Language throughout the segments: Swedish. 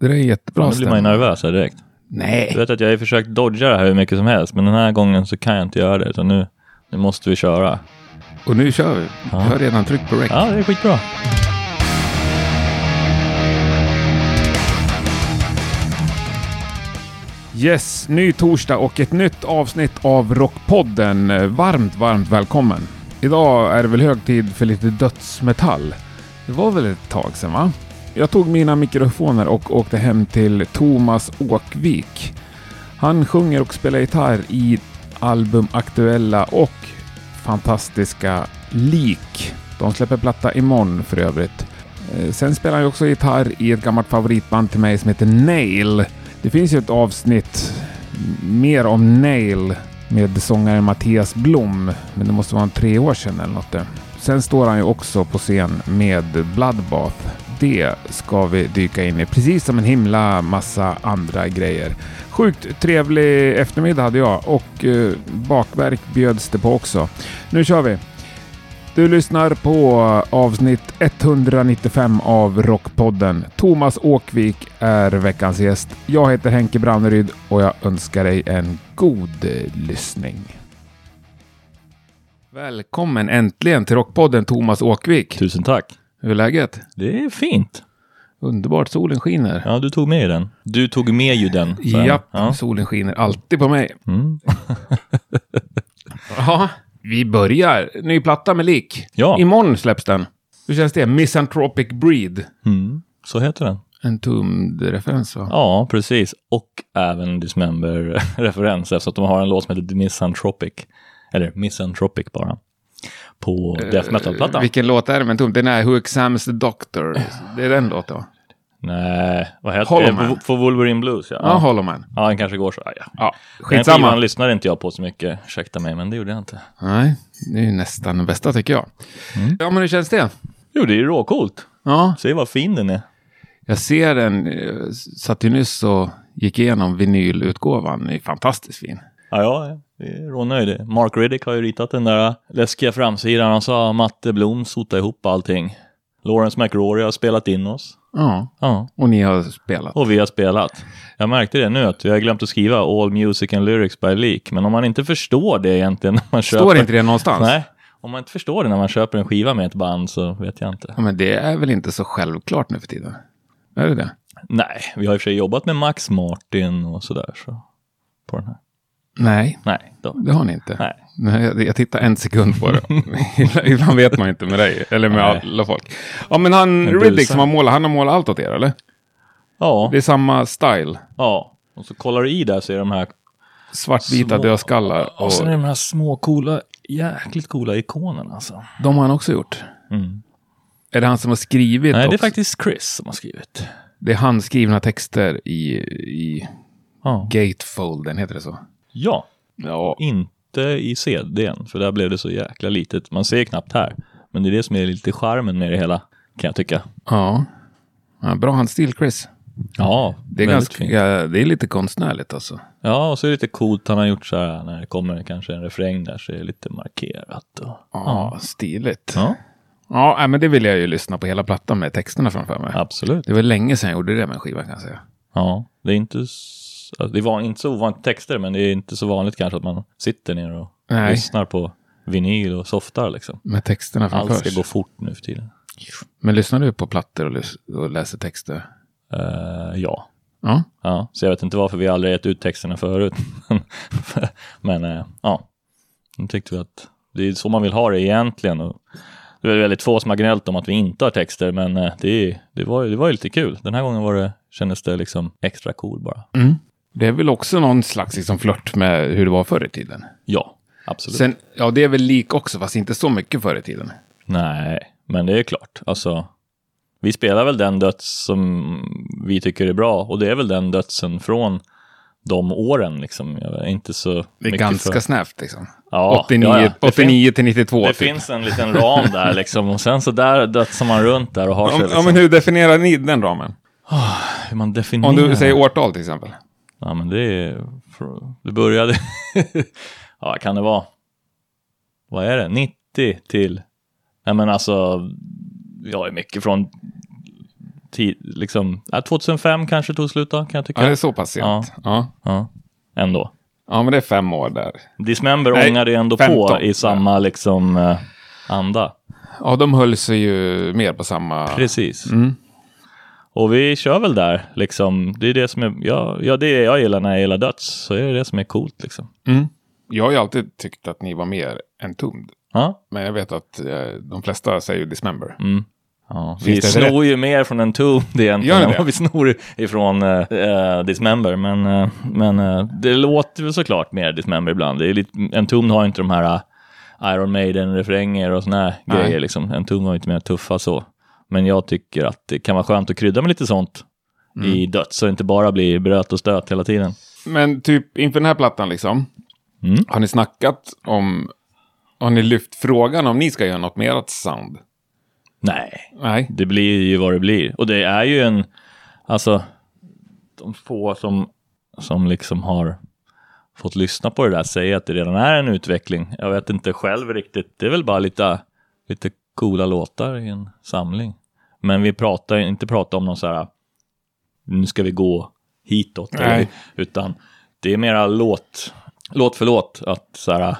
Det där är jättebra Nu blir man ju nervös här direkt. Nej. Du vet att jag har försökt dodga det här hur mycket som helst, men den här gången så kan jag inte göra det. Utan nu, nu måste vi köra. Och nu kör vi. Ja. Jag har redan tryckt på rec. Ja, det är skitbra. Yes, ny torsdag och ett nytt avsnitt av Rockpodden. Varmt, varmt välkommen. Idag är det väl hög tid för lite dödsmetall. Det var väl ett tag sedan va? Jag tog mina mikrofoner och åkte hem till Thomas Åkvik. Han sjunger och spelar gitarr i albumaktuella och fantastiska Lik. De släpper platta imorgon för övrigt. Eh, sen spelar han ju också gitarr i ett gammalt favoritband till mig som heter Nail. Det finns ju ett avsnitt mer om Nail med sångaren Mattias Blom, men det måste vara en tre år sedan eller något. Sen står han ju också på scen med Bloodbath. Det ska vi dyka in i, precis som en himla massa andra grejer. Sjukt trevlig eftermiddag hade jag och eh, bakverk bjöds det på också. Nu kör vi! Du lyssnar på avsnitt 195 av Rockpodden. Thomas Åkvik är veckans gäst. Jag heter Henke Branneryd och jag önskar dig en god lyssning. Välkommen äntligen till Rockpodden Thomas Åkvik. Tusen tack. Hur är läget? Det är fint. Underbart, solen skiner. Ja, du tog med ju den. Du tog med ju den. Japp, Ja. solen skiner alltid på mig. Mm. Ja, vi börjar. Ny platta med lik. Ja. Imorgon släpps den. Hur känns det? Misanthropic Breed. Mm. Så heter den. En tumd-referens va? Ja, precis. Och även Dismember-referens eftersom de har en låt som heter Misanthropic. Eller Misanthropic bara. På Death Metal-plattan. Vilken låt är det med en tum? Den är Who Examines the Doctor. Det är den låten va? Nej, vad heter Hollow det? På Wolverine Blues, ja. Ja, Ja, Hollow Man. ja den kanske går så. Ja, ja. Ja, Den skitsamma. skivan lyssnade inte jag på så mycket, ursäkta mig, men det gjorde jag inte. Nej, det är ju nästan den bästa tycker jag. Mm. Ja, men hur känns det? Jo, det är ju råcoolt. Ja, Se vad fin den är. jag ser den. eh, Satt ju nyss och gick igenom vinylutgåvan. Den är fantastiskt fin. Ja, ja, jag är rånöjd. Mark Riddick har ju ritat den där läskiga framsidan. Han sa Matte Blom sota ihop allting. Lawrence McRory har spelat in oss. Ja, Ja, och ni har spelat. och vi har spelat. Jag märkte det nu att vi har glömt att skriva All Music and Lyrics by Leak. Men om man inte förstår det egentligen när man köper... Står inte det någonstans? Nej, om man inte förstår det när man köper en skiva med ett band så vet jag inte. Ja, men det är väl inte så självklart nu för tiden? Är det det? Nej, vi har i och för sig jobbat med Max Martin och sådär. Så på den här. Nej, Nej, då. det har ni inte. Nej. Jag, jag tittar en sekund på det. Ibland vet man inte med dig, eller med Nej. alla folk. Ja, men han, Men Riddick som har målat, han har målat allt åt er, eller? Ja, Det är samma style. ja. Och så kollar du i där så är de här Svartvita Små- dödskallar. Och Och sen är det de här små coola, jäkligt coola ikonerna alltså. de har han också gjort. Mm. Är det han som har skrivit Nej, det är också? faktiskt Chris som har skrivit. Det är handskrivna texter i, i Ja. gatefolden, heter det så? Ja, Ja. inte i CDn, för där blev det så jäkla litet. Man ser knappt här. Men det är det som är lite charmen med det hela, kan jag tycka. Ja. ja bra handstil, Chris. Ja, Det är, ganska, ja, det är lite konstnärligt alltså. Ja, och så är det lite coolt. Han har gjort så här när det kommer kanske en refräng där så är det lite markerat. Och... Ja, stiligt. Ja, Ja, men det vill jag ju lyssna på hela plattan med texterna framför mig. absolut. Det var länge sedan jag gjorde det med en skiva kan jag säga. Ja, det är inte, alltså, det var inte så ovanligt texter, men det är inte så vanligt kanske att man sitter ner och Nej. lyssnar på vinyl och softar liksom. Med texterna Allt framför ska sig. gå fort nu för tiden. Men lyssnar du på plattor och, lys- och läser texter? Eh, ja. Ja. ja, så jag vet inte varför vi aldrig gett ut texterna förut. men eh, ja, nu tyckte vi att det är så man vill ha det egentligen. Och det är väldigt få som har gnällt om att vi inte har texter, men eh, det, det, var, det var ju lite kul. Den här gången var det, kändes det liksom extra cool bara. Mm. Det är väl också någon slags liksom, flört med hur det var förr i tiden. Ja, absolut. Sen, ja, det är väl lik också, fast inte så mycket förr i tiden. Nej, men det är klart. Alltså, vi spelar väl den döds som vi tycker är bra och det är väl den dödsen från de åren. Liksom. Inte så Det är ganska för... snävt liksom. Ja, 89, ja, ja. Det 89 till 92. Det typ. finns en liten ram där liksom och sen så där dödsar man runt där och har sig liksom, ja, men hur definierar ni den ramen? hur man definierar. Om du säger årtal till exempel. Ja, men det är... Det började... ja, kan det vara... Vad är det? 90 till... Nej, men alltså... Jag är mycket från tid, liksom, ja, 2005 kanske tog slut då, kan jag tycka. Ja, det är så pass sent. Ja. Ja, ändå. ja, men det är fem år där. Dismember Nej, ångade ju ändå 15. på i samma liksom eh, anda. Ja, de höll sig ju mer på samma... Precis. Mm. Och vi kör väl där, liksom. Det är det som är, ja, ja, det är jag gillar när jag gillar döds. Så är det det som är coolt, liksom. Mm. Jag har ju alltid tyckt att ni var mer Entombed. Ja, Men jag vet att eh, de flesta säger ju Dismember. mm. ja. Vi snor ju mer från en Tomb egentligen än vad vi snor ifrån uh, uh, Dismember. Men, eh, men eh, det låter väl såklart mer Dismember ibland. Det är lite, en Tomb har inte de här Iron Maiden-refränger och såna här Nej. grejer. Liksom. En Tomb var inte mer tuffa så. Men jag tycker att det kan vara skönt att krydda med lite sånt Mm. i döds, så det inte bara blir bröt och stöt hela tiden. Men typ inför den här plattan liksom. Mm. Har ni snackat om... Har ni lyft frågan om ni ska göra något mer åt sound? Nej, Nej. det blir ju vad det blir. Och det är ju en, alltså, de få som, som liksom har fått lyssna på det där säger att det redan är en utveckling. Jag vet inte själv riktigt, det är väl bara lite, lite coola låtar i en samling. Men vi pratar inte prata om någon så här, nu ska vi gå hitåt. Eller, utan det är mera låt, låt för låt. Att så här,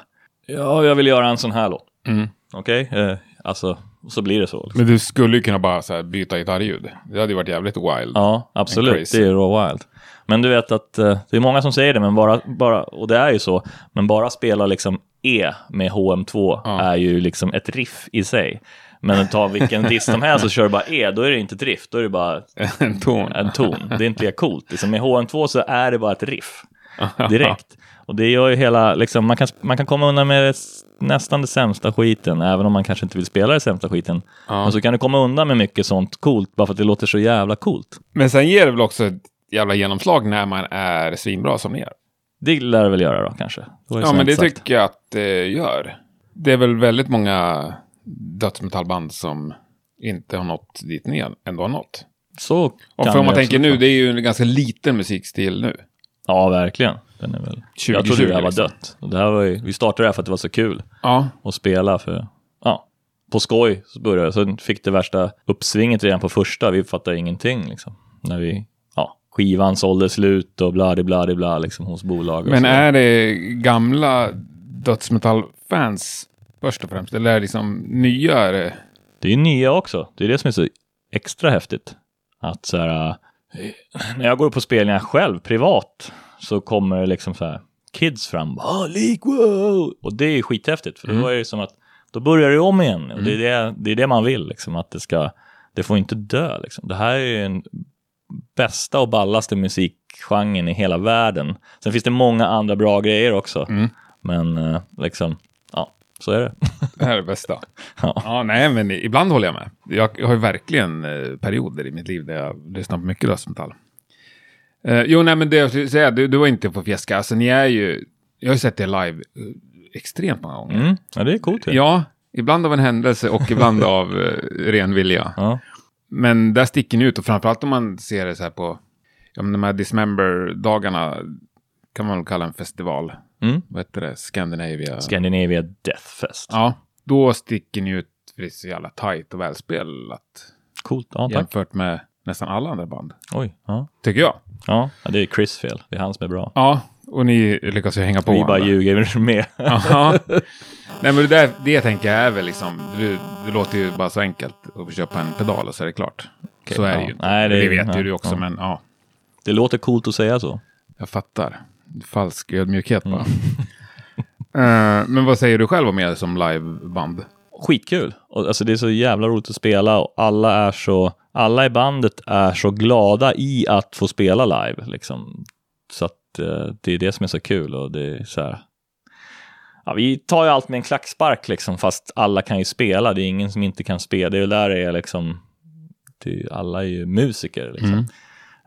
ja, jag vill göra en sån här låt. Mm. Okej, eh, alltså, så blir det så. Liksom. Men du skulle ju kunna bara här, byta gitarrljud. Det hade ju varit jävligt wild. Ja, absolut. Det är raw wild. Men du vet att eh, det är många som säger det, men bara, bara, och det är ju så, men bara spela liksom E med HM2 Ja. är ju liksom ett riff i sig. Men ta vilken diss som helst och kör bara E, då är det inte ett riff, då är det bara en ton. en ton. Det är inte lika coolt. Liksom med HM2 så är det bara ett riff direkt. Och det gör ju hela, liksom, man, kan, man kan komma undan med nästan det sämsta skiten, även om man kanske inte vill spela det sämsta skiten. Ja. Men så kan du komma undan med mycket sånt coolt, bara för att det låter så jävla coolt. Men sen ger det väl också jävla genomslag när man är svinbra som ni är. Det lär det väl göra då kanske? Det Ja, men det sagt. tycker jag att det gör. Det är väl väldigt många dödsmetallband som inte har nått dit ni ändå har nått. Så Och kan för om man tänker nu, det är ju en ganska liten musikstil nu. Ja, verkligen. Den är väl... 2020 jag trodde det här var liksom. dött. Och det här var ju... Vi startade det här för att det var så kul Ja, att spela för... Ja, på skoj så började det. Sen fick det värsta uppsvinget redan på första. Vi fattade ingenting liksom. När vi... Skivan sålde slut och bla bla bla liksom hos bolag. men är det gamla dödsmetallfans först och främst? Eller är det liksom nya? Det... Det är nya också. Det är det som är så extra häftigt. Att så här, äh, när jag går på spelningar själv, privat, så kommer det liksom så här kids fram. Ah, wow! Och det är skithäftigt, för då är det som att då börjar det om igen. Och det, är det, det är det man vill, liksom, att det ska, det får inte dö. Liksom. Det här är den bästa och ballaste musikgenren i hela världen. Sen finns det många andra bra grejer också. Men eh, liksom, ja, så är det. Det här är det bästa. Ja. Ja, nej, men ibland håller jag med. Jag har ju verkligen eh, perioder i mitt liv där jag lyssnar på mycket dödsmetall. Eh, jo, nej, men det jag skulle säga, du, du var inte på Fiesca. Alltså, ni är ju... Jag har ju sett er live extremt många gånger. Mm, ja, det är coolt. ju. Ja, ibland av en händelse och ibland av ren vilja. Ja. Men där sticker ni ut och framförallt om man ser det så här på ja, men de här Dismember-dagarna kan man väl kalla en festival. Mm. Vad heter det? Scandinavia. Scandinavia Death Fest. ja, då sticker ni ut för det är så jävla tajt och välspelat. Coolt. Ja, tack. jämfört med nästan alla andra band. Oj. Ja. Tycker jag. Ja. det är Chris fel. Det är han som är bra. Ja, och ni lyckas ju hänga på Vi bara ljuger med. Nej, men det, där, det tänker jag är väl liksom, det, det låter ju bara så enkelt att köpa en pedal och så är det klart. så är det ja. ju inte. Nej, det- det, vet ja, ju du också, ja. men ja, Det låter coolt att säga så. jag fattar. Falsk ödmjukhet bara. Mm. Eh, men vad säger du själv om er som liveband? Skitkul. Alltså, det är så jävla roligt att spela och alla är så, alla i bandet är så glada i att få spela live. Liksom. Så att eh, det är det som är så kul och det är så här. Ja, vi tar ju allt med en klackspark liksom, fast alla kan ju spela. Det är ingen som inte kan spela. Det är väl där det är liksom, det är, alla är ju musiker liksom.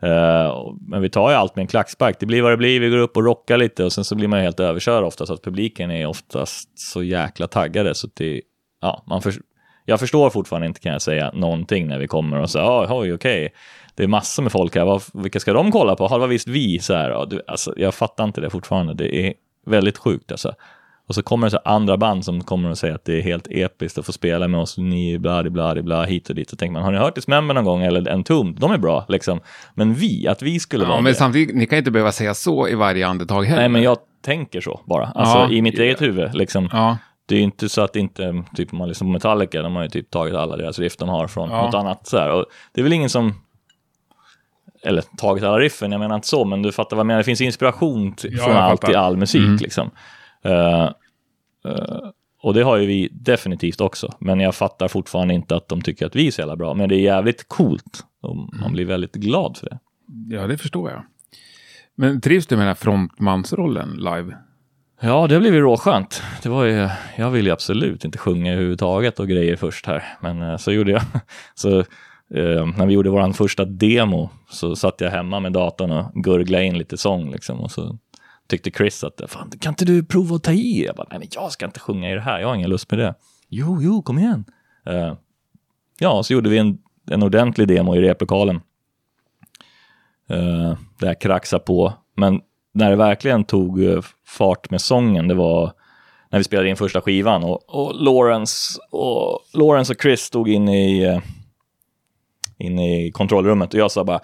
Eh, och- men vi tar ju allt med en klackspark. Det blir vad det blir. Vi går upp och rockar lite och sen så blir man ju helt överkörd ofta så att publiken är oftast så jäkla taggade så det, ja, man för, jag förstår fortfarande inte kan jag säga någonting när vi kommer och säger, ja, oj, okej, det är massor med folk här, vad, vilka ska de kolla på? Halva visst vi, så här, ja, du, alltså, jag fattar inte det fortfarande, det är väldigt sjukt alltså. Och så kommer det så andra band som kommer och säger att det är helt episkt att få spela med oss, ni bla bla bla hit och dit. Så tänker man, har ni hört Dismember någon gång eller Entombed? De är bra liksom. Men vi, att vi skulle Ja, vara men det. samtidigt, ni kan inte behöva säga så i varje andetag heller. Nej, men jag tänker så bara. Alltså Ja. i mitt eget huvud liksom. Ja, Det är ju inte så att inte, typ man lyssnar på Metallica, de har ju typ tagit alla deras riff de har från Ja. något annat så här. Och det är väl ingen som, eller tagit alla riffen, jag menar inte så, men du fattar vad jag menar. Det finns inspiration Ja, från allt i all musik Mm. liksom. Eh, eh, och det har ju vi definitivt också. Men jag fattar fortfarande inte att de tycker att vi är så jävla bra. Men det är jävligt coolt. Och Mm. man blir väldigt glad för det. ja, det förstår jag. Men trivs du med den här frontmansrollen live? Ja, det har blivit råskönt. Det var ju, jag ville ju absolut inte sjunga överhuvudtaget och grejer först här, men eh, så gjorde jag. Så eh, när vi gjorde vår första demo så satt jag hemma med datorn och gurglade in lite sång liksom och så tyckte Chris att Fan, kan inte du prova att ta i? Jag bara, nej men jag ska inte sjunga i det här, jag har ingen lust med det. Jo, jo, kom igen. Uh, ja, så gjorde vi en, en ordentlig demo i replokalen. Eh, uh, där jag kraxade på, men när det verkligen tog eh, fart med sången, det var när vi spelade in första skivan och, och Lawrence, och Lawrence och Chris stod inne i, inne i kontrollrummet och jag sa bara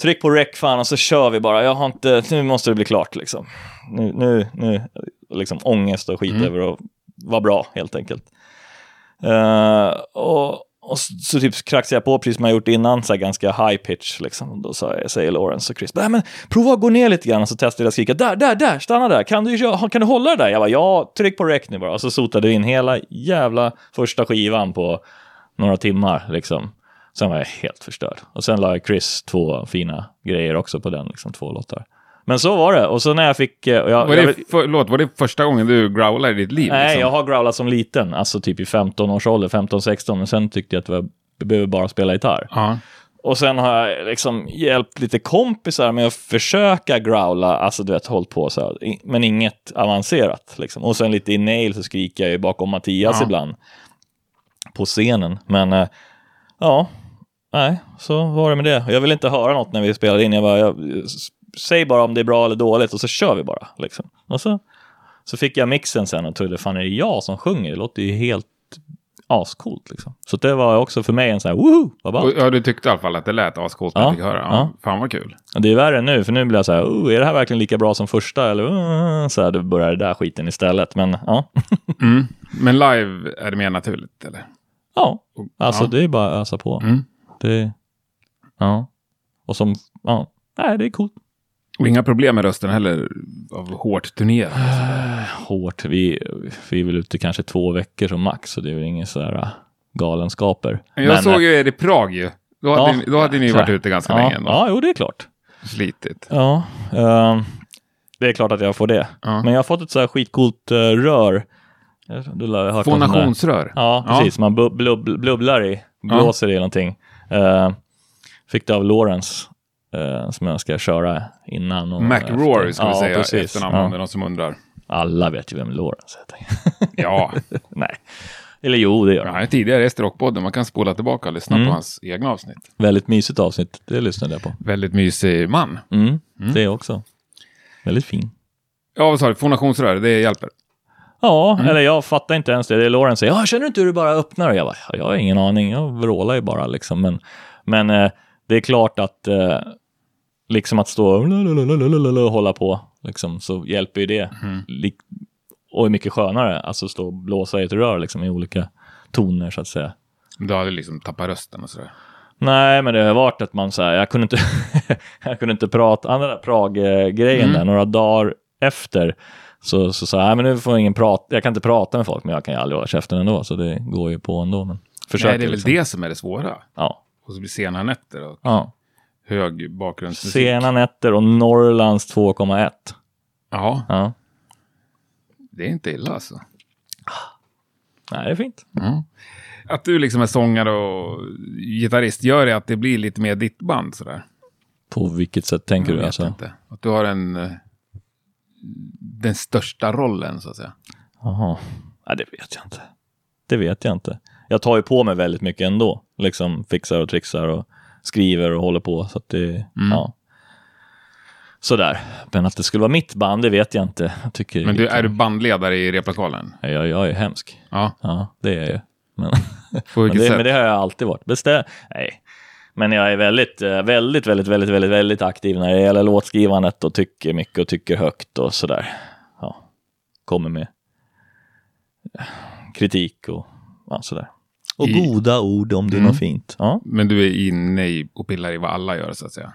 tryck på rec fan och så kör vi bara, jag har inte, nu måste det bli klart liksom. Nu, nu, nu, liksom ångest och skit över att vara bra helt enkelt. Eh, och, och så, så typ kraxade jag på precis som jag gjort innan, så här ganska high pitch liksom. Då sa jag, säger Lawrence och Chris, Nej, men prova att gå ner lite grann och så testade jag att skrika, där, där, där, stanna där, kan du, kan du hålla det där? Jag bara, ja, tryck på rec nu bara. Och så sotade vi in hela jävla första skivan på några timmar liksom. Sen var jag helt förstörd. Och sen la Chris två fina grejer också på den, liksom två låtar. Men så var det. Och så när jag fick... eh, jag, Var jag, det, förlåt, var det första gången du growlade i ditt liv? Nej, liksom? jag har growlat som liten, alltså typ i 15 års ålder, 15-16, men sen tyckte jag att jag behöver bara spela gitarr. Ja. Och sen har jag liksom hjälpt lite kompisar med att försöka growla, alltså du vet, hållit på så här, men inget avancerat liksom. Och sen lite i nail så skriker jag ju bakom Mattias Ja. ibland på scenen, men eh, ja, nej, så var det med det. Jag vill inte höra något när vi spelade in, jag bara, jag, säg bara om det är bra eller dåligt och så kör vi bara liksom. Och så så fick jag mixen sen och trodde, fan är det jag som sjunger? Det låter ju helt ascoolt liksom. Så det var också för mig en sån här, woho, vad. Och, ja, du tyckte i alla fall att det lät ascoolt när Ja, jag fick höra. Ja, ja. Fan vad kul. Det är värre nu, för nu blir jag så här, oh, är det här verkligen lika bra som första? Eller uh, så här, det börjar det där skiten istället. Men ja, Mm. Men live är det mer naturligt, eller? ja, alltså ja. det är bara att ösa på. Mm. Det, ja, och som, ja, nej, det är coolt. Och inga problem med rösten heller av hårt turnerande. Hårt, vi, vi är väl ute kanske två veckor som max, så det är väl inga så här äh, galenskaper. Jag Men, såg äh, ju er i Prag ju. Då hade, Ja, ni, då hade ni varit ute ganska ja, länge ändå. Ja, jo, det är klart. Slitigt. Ja, ehm, det är klart att jag får det. Ja. Men jag har fått ett så här skitcoolt uh, rör. Du Fonationsrör. Ja, precis. Man bub blub blubblar i, blåser i någonting. Uh, fick det av Lawrence, eh, som jag ska köra innan. Och McRory ska vi ja, säga precis. efternamn om det Ja. är någon som undrar. Alla vet ju vem Lawrence heter. Ja, Nej. Eller jo, det gör han han. är tidigare gäst i Rockpodden. Man kan spola tillbaka och lyssna Mm. på hans egna avsnitt. Väldigt mysigt avsnitt, det lyssnade jag på. Väldigt mysig man. Mm, Det också. Väldigt fin. Ja, vad sa du? Fonationsrör, det hjälper. Ja, Mm. eller jag fattar inte ens det. Det är Lawrence säger, ja, känner du inte hur du bara öppnar? Och jag bara, "Ja, jag har ingen aning, jag vrålar ju bara liksom. Men, men eh, det är klart att eh, liksom att stå och hålla på, liksom, så hjälper ju det. Mm. Och är mycket skönare, alltså stå och blåsa i ett rör liksom, i olika toner så att säga. Du hade liksom tappat rösten och sådär. Nej, men det har varit att man säger, jag kunde inte, jag kunde inte prata, den där Prag-grejen Mm. där, några dagar efter så så sa jag, "Nej, men nu får jag ingen prata, jag kan inte prata med folk, men jag kan ju aldrig hålla käften ändå, så det går ju på ändå. Men försöker Nej, det är väl liksom. det som är det svåra. Ja, Och så blir sena nätter och ja. hög bakgrundsmusik. Sena nätter och Norrlands 2,1. Ja, Ja, det är inte illa alltså. nej, det är fint. Att du liksom är sångare och gitarrist, gör det att det blir lite mer ditt band sådär? På vilket sätt tänker Jag du? Alltså? inte. Att du har en... Den största rollen, så att säga. Jaha, nej, det vet jag inte. Det vet jag inte. Jag tar ju på mig väldigt mycket ändå. Liksom fixar och trixar och skriver och håller på. Så att det, Mm. ja. sådär. Men att det skulle vara mitt band, det vet jag inte. Jag tycker Men du, är du bandledare i replokalen? jag, jag är hemsk. Ja, Ja, det är jag ju. Men, men, det, men det har jag alltid varit. Bestä Nej. Men jag är väldigt, eh, väldigt, väldigt, väldigt, väldigt, väldigt aktiv när det gäller låtskrivandet och tycker mycket och tycker högt och sådär. Ja, kommer med kritik och ja, sådär. Och I- goda ord om det är Mm. något fint. Ja, Men du är inne i och pillar i vad alla gör så att säga?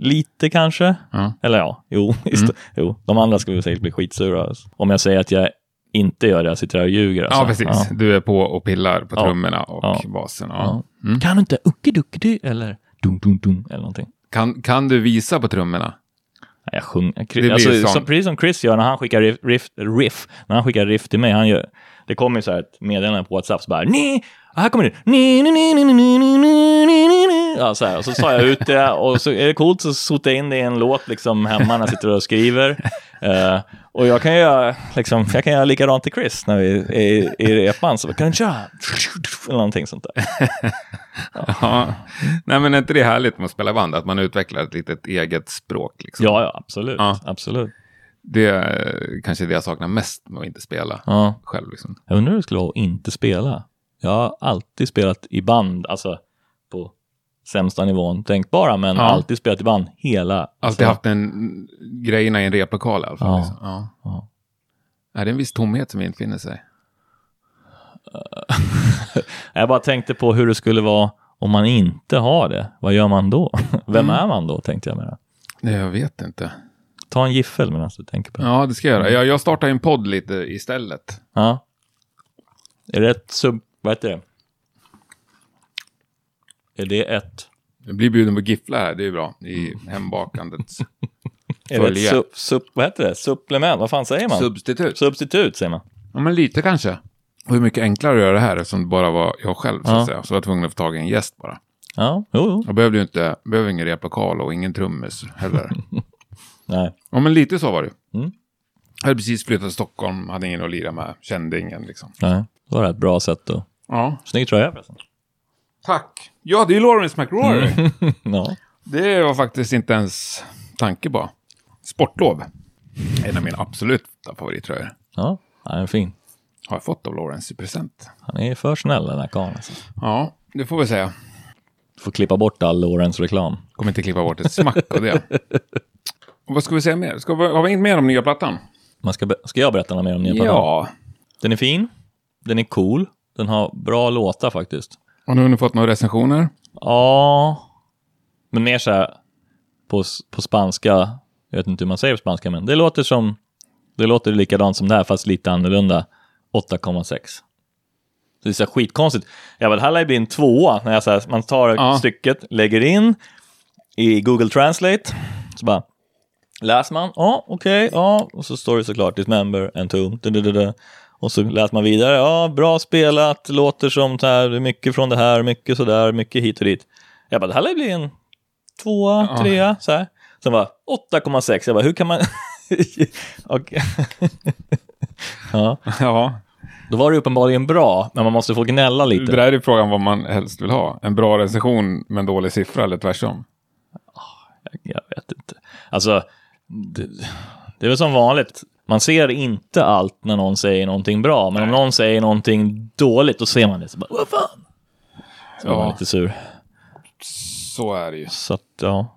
lite kanske. Ja. Eller ja, jo, Mm. jo. De andra skulle säkert bli skitsura. Om jag säger att jag inte gör det, jag sitter här och ljuger. Alltså. Ja, precis. Du är på och pillar på Ja. trummorna och Ja. basen. Ja. Ja. Mm. Kan du inte uckiduckidi eller dun dun dun eller någonting? Kan, kan du visa på trummorna? Nej, Jag sjunger. Alltså, som, precis som Chris gör när han skickar riff, riff, riff, när han skickar riff till mig. Han gör, det kommer så här ett meddelande på WhatsApp så bara ni, här kommer det. Ni, ni, ni, ni, ni, ni, ni, ni, ni. Ja, så här, och så tar jag ut det och så är det coolt så sotar jag in det i en låt liksom hemma när jag sitter och skriver. Eh, och jag kan göra, liksom, jag kan göra likadant till Chris när vi är i, i repan. Så kan du köra? Någonting sånt där. Ja. Nej, men är inte det härligt med att spela band? Att man utvecklar ett litet eget språk? Liksom? Ja, ja, absolut. Ja. absolut. Det är kanske det jag saknar mest med att inte spela Ja. själv. Liksom. Jag undrar hur det skulle vara att inte spela. Jag har alltid spelat i band, alltså på sämsta nivån tänkbara, men Ja. alltid spelat i band hela... Alltid alltså, haft en grejerna i en replokal i alla fall. Ja. Liksom. Ja. Ja. Är det en viss tomhet som infinner sig? Jag bara tänkte på hur det skulle vara om man inte har det. Vad gör man då? Vem är man då, tänkte jag med det. Jag vet inte. Ta en giffel medan du tänker på det. Ja, det ska jag göra. Jag, jag startar en podd lite istället. Ja. Är det ett sub... Vad heter det? Är det ett... Jag blir bjuden på gifflar här, det är bra. I hembakandets Är det ett Följe. sub, vad heter det? Supplement? Vad fan säger man? substitut. Substitut säger man. Ja, men lite kanske. Och hur mycket enklare att göra det här eftersom det bara var jag själv så att Ja. säga. Så jag var tvungen att få tag i en gäst bara. Ja, jo, jo. Jag behövde ju inte, behöver ingen replokal och ingen trummis heller. Nej. ja, men lite så var det. Mm. Jag hade precis flyttat till Stockholm, hade ingen att lira med, kände ingen liksom. Nej. Det var ett bra sätt att... Ja. Snygg tröja förresten. Tack. Ja, det är Lawrence McRory. Ja. Det var faktiskt inte ens tanke på. Sportlov. En av mina absoluta favorittröjor. Ja, han är fin. Har jag fått av Lawrence i present. Han är för snäll den här karln. Alltså. Ja, det får vi säga. Du får klippa bort all Lawrence-reklam. Kommer inte klippa bort ett smack av det. Och vad ska vi säga mer? Ska vi, har vi inget mer om nya plattan? Man ska, ska jag berätta något mer om nya plattan? Ja. Den är fin. Den är cool. Den har bra låtar faktiskt. Har ni hunnit fått några recensioner? Ja, men mer så här på, på spanska. Jag vet inte hur man säger på spanska, men det låter som det låter likadant som det här, fast lite annorlunda. 8,6. Så det är så här skitkonstigt. Jag bara, det här lär ju bli en tvåa. När jag så här, man tar Ja. stycket, lägger in i Google Translate. Så bara läser man. Ja, okej, ja. Och så står det såklart du, du, du, du. Och så läser man vidare. Ja, bra spelat. Låter som så här, det är mycket från det här, mycket sådär, mycket hit och dit. Jag bara, det här lär bli en tvåa, Ja. trea, så här. Sen var 8,6. Jag bara, hur kan man... Ja, Ja. då var det uppenbarligen bra, men man måste få gnälla Det lite. där är ju frågan vad man helst vill ha. En bra recension med en dålig siffra eller tvärtom. Jag vet inte. Alltså, det, det är väl som vanligt. Man ser inte allt när någon säger någonting bra, men om någon säger någonting dåligt, då ser man det. Så bara, vad fan? Så blir man Ja, lite sur. så är det ju. Så att, ja.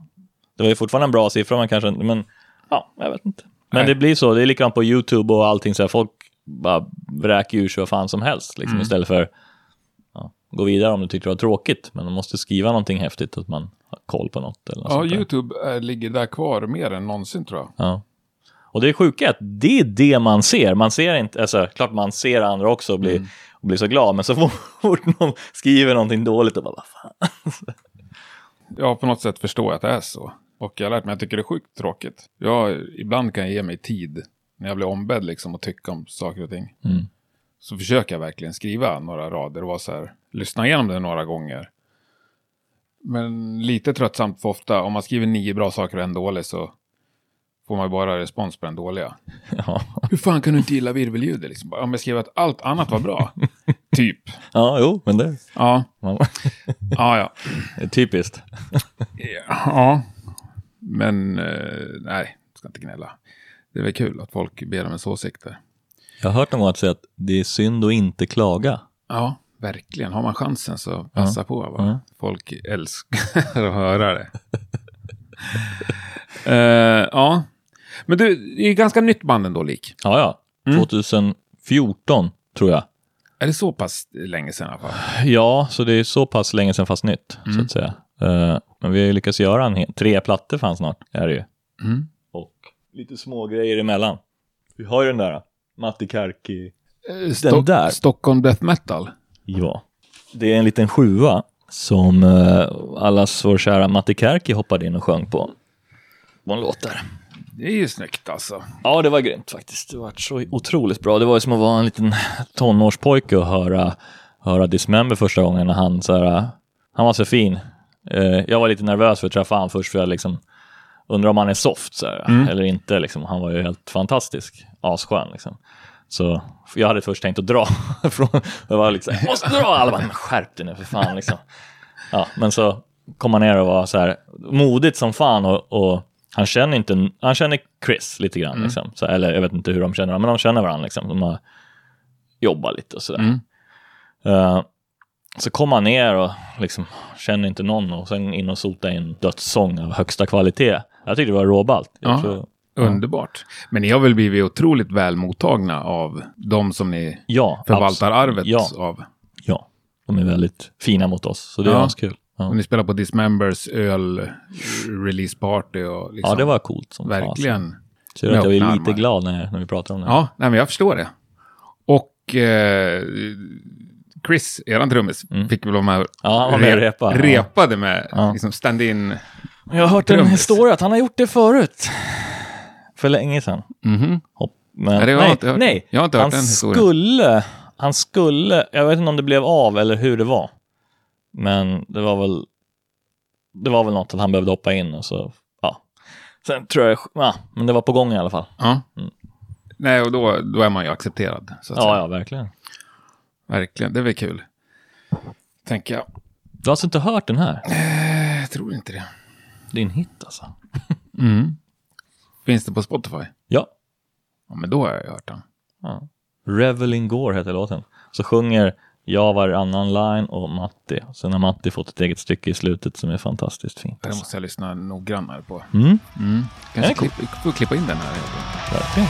Det var ju fortfarande en bra siffra, man kanske inte, men ja, jag vet inte. Men Nej. det blir så, det är likadant på YouTube och allting så här, folk bara vräker ur sig vad fan som helst, liksom, Mm. istället för ja, gå vidare om du tyckte det var tråkigt, men de måste skriva någonting häftigt, att man har koll på något eller något Ja, där. YouTube är, ligger där kvar mer än någonsin tror jag. Ja. Och det sjuka är att det är det man ser. Man ser inte, alltså klart man ser andra också och blir, Mm. och blir så glad, men så fort någon skriver någonting dåligt och bara, vad fan. Jag på något sätt förstår att det är så. Och jag har lärt mig att jag tycker det är sjukt tråkigt. Jag, ibland kan jag ge mig tid när jag blir ombedd liksom och tycka om saker och ting. Mm. Så försöker jag verkligen skriva några rader och vara så här, lyssna igenom det några gånger. Men lite tröttsamt för ofta, om man skriver nio bra saker och en dålig så får man bara respons på den dåliga. Ja. Hur fan kan du inte gilla virvelljudet? Liksom? Om jag skrev att allt annat var bra. typ. ja, jo, men det, Ja, ja, ja. typiskt. Ja. Men eh, nej, ska inte gnälla. Det är väl kul att folk ber om ens åsikter. Jag har hört någon gång att säga att det är synd att inte klaga. Ja, verkligen. Har man chansen så passa på. Va? Ja. Folk älskar att höra det. Eh, ja, men du, det är ju ganska nytt band ändå, Lik. Ja, ja. 2014 tror jag. Är det så pass länge sedan i alla fall? Ja, så det är så pass länge sedan fast nytt, så att säga. Eh, men vi har ju lyckats göra en hel, tre plattor fan snart, är det ju. Mm. Och lite små grejer emellan. Vi har ju den där, Matti Kärki. Sto- där. Stockholm Death Metal. Ja. Det är en liten sjua som uh, allas vår kära Matti Kärki hoppade in och sjöng på. På en låt där. Det är ju snyggt alltså. Ja, det var grymt faktiskt. Det var så otroligt bra. Det var ju som att vara en liten tonårspojke och höra, höra Dismember första gången när han så här, han var så fin. Eh, jag var lite nervös för att träffa han först för jag liksom undrar om han är soft så här, eller inte liksom. Han var ju helt fantastisk, asskön liksom. Så jag hade först tänkt att dra från, jag var liksom, jag måste dra! Alla bara, men skärp dig nu för fan liksom. Ja, men så kom han ner och var så här modigt som fan och, och han känner inte, han känner Chris lite grann liksom. Så, eller jag vet inte hur de känner varandra, men de känner varandra liksom. De har jobbat lite och sådär. Eh, så kom han ner och liksom känner inte någon och sen in och sota in dödssång av högsta kvalitet. Jag tyckte det var råballt. Ja. Underbart. Men ni har väl blivit otroligt väl mottagna av de som ni ja, förvaltar abs- arvet Ja, av. ja, de är väldigt fina mot oss, så det är Ja. ganska kul. Ja. Och ni spelar på Dismembers öl-release party och liksom. ja, det var coolt som. Verkligen. Så jag, vet, jag är lite armar. glad när, när vi pratar om det. Ja, nej, men jag förstår det. Och eh, Chris, eran trummis, fick väl vara med och Mm. Ja, med och repa. Repade med Ja. liksom stand-in. Jag har hört en Trummis. historia att han har gjort det förut. För länge sedan. Mhm. Hopp. Men, Nej, jag nej, hört. nej. Jag har inte hört han den historien. skulle, han skulle, jag vet inte om det blev av eller hur det var. Men det var väl, det var väl något att han behövde hoppa in och så, ja. Sen tror jag, ja, men det var på gång i alla fall. Ja. Mm. Nej, och då, då är man ju accepterad. Så att Ja, säga. ja, verkligen. Verkligen, det väl kul. Tänker jag. Du har alltså inte hört den här? Jag tror inte det. Det är en hit alltså. Mm. Finns det på Spotify? Ja. Ja, men då har jag hört den. ja. Reveling Gore heter låten. Så sjunger jag varannan line och Matti. Sen har Matti fått ett eget stycke i slutet som är fantastiskt fint. Det Alltså. måste jag lyssna noggrannare på. Mm, Mm. Den Kanske är cool. klipp, får klippa in den här. verkligen.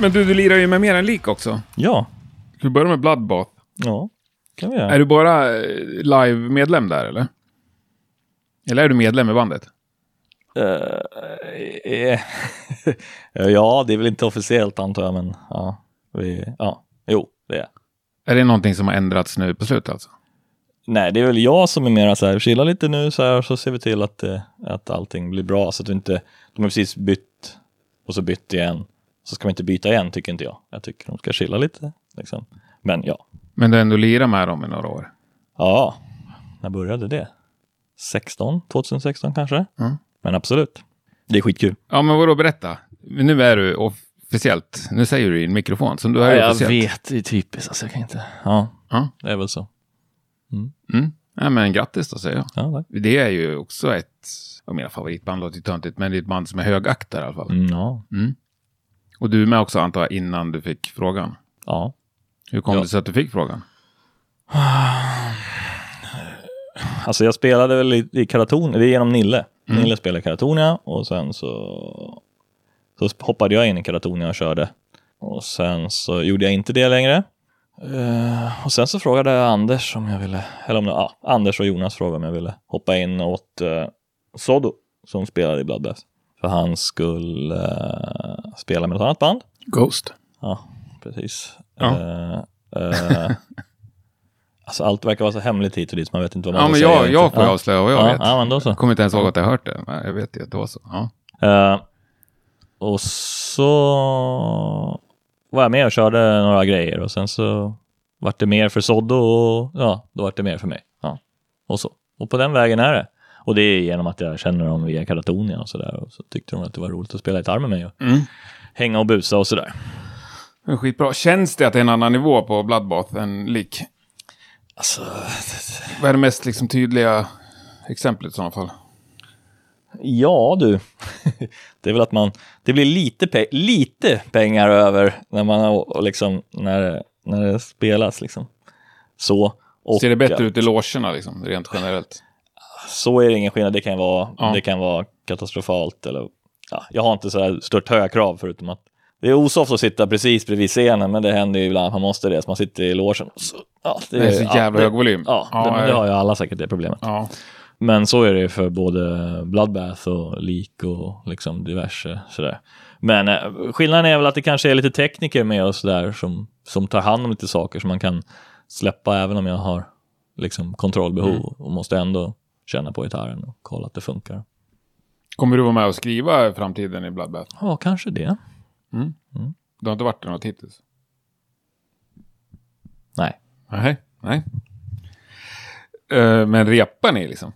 Men du, du lirar ju med mer än lik också. Ja, Ska vi börja med Bloodbath? ja, kan vi göra. Är du bara eh, live-medlem där eller? Eller är du medlem i bandet? Eh, ja, det är väl inte officiellt antar jag, men ja, vi, ja, jo, det är Är det någonting som har ändrats nu på slutet alltså? Nej, det är väl jag som är mera så här, chilla lite nu så här, så ser vi till att, att allting blir bra, så att vi inte, de har precis bytt och så bytt igen, så ska vi inte byta igen tycker inte jag. Jag tycker de ska chilla lite, liksom. Men ja, Men du har ändå lirat med dem i några år? ja, när började det? 16, 2016 kanske? Mm. Men absolut, det är skitkul. Ja, men vadå, berätta. Nu är du officiellt, nu säger du i en mikrofon, så du är jag officiellt. vet, det är typiskt, alltså jag kan inte. Ja, Ja. det är väl så. Mm. Ja, men grattis då säger jag. Ja. Det är ju också ett, av mina favoritband låter ju töntigt, men det är ett band som är högaktar i alla fall. Mm, ja. Och du är med också antar jag innan du fick frågan. ja. Hur kom Ja. det sig att du fick frågan? Alltså jag spelade väl i, i Karatonia, det är genom Nille. Nille spelade i Karatonia och sen så, så hoppade jag in i Karatonia och körde. Och sen så gjorde jag inte det längre. Eh, och sen så frågade jag Anders om jag ville, eller om det, ja, Anders och Jonas frågade om jag ville hoppa in åt uh, Sodo som spelade i Bloodbath. För han skulle eh, spela med ett annat band. Ghost. Ja, precis. Ja. Eh, eh, alltså allt verkar vara så hemligt hit och dit, så man vet inte vad man Ja, men säga. jag, jag får ja. avslöja vad jag ja, vet. Ja, men då så. Jag kommer inte ens ihåg att jag hört det. men Jag vet ju att det var så. Ja. Eh, och så var jag med och körde några grejer och sen så vart det mer för Soddo och ja, då vart det mer för mig. Ja, och så. Och på den vägen är det. Och det är genom att jag känner dem via Katatonia och sådär. Och så tyckte de att det var roligt att spela gitarr med mig och Mm. hänga och busa och sådär. Men Skitbra. Känns det att det är en annan nivå på Bloodbath än lik? Alltså, Vad är det mest liksom, tydliga exemplet i sådana fall? ja du. det är väl att man, det blir lite, pe- lite pengar över när man har, liksom, när, när det spelas liksom. Så. Och Ser det bättre att- ut i logerna liksom, rent generellt? Så är det ingen skillnad. Det kan vara, Ja. det kan vara katastrofalt. Eller, ja, jag har inte så här stört höga krav förutom att det är osoft att sitta precis bredvid scenen, men det händer ju ibland att man måste det. Så man sitter i logen. Så, ja, Det är så ja, jävla det- hög volym. Ja, Ja, det, det har ju alla säkert det problemet. Men så är det för både Bloodbath och Leak och liksom diverse sådär. Men eh, skillnaden är väl att det kanske är lite tekniker med oss där som, som tar hand om lite saker som man kan släppa även om jag har liksom kontrollbehov Mm. och måste ändå känna på gitarren och kolla att det funkar. Kommer du vara med och skriva framtiden i Bloodbath? Ja, kanske det. Du har inte varit där något hittills? Nej. Nej. Nej. Eh, men repar ni liksom?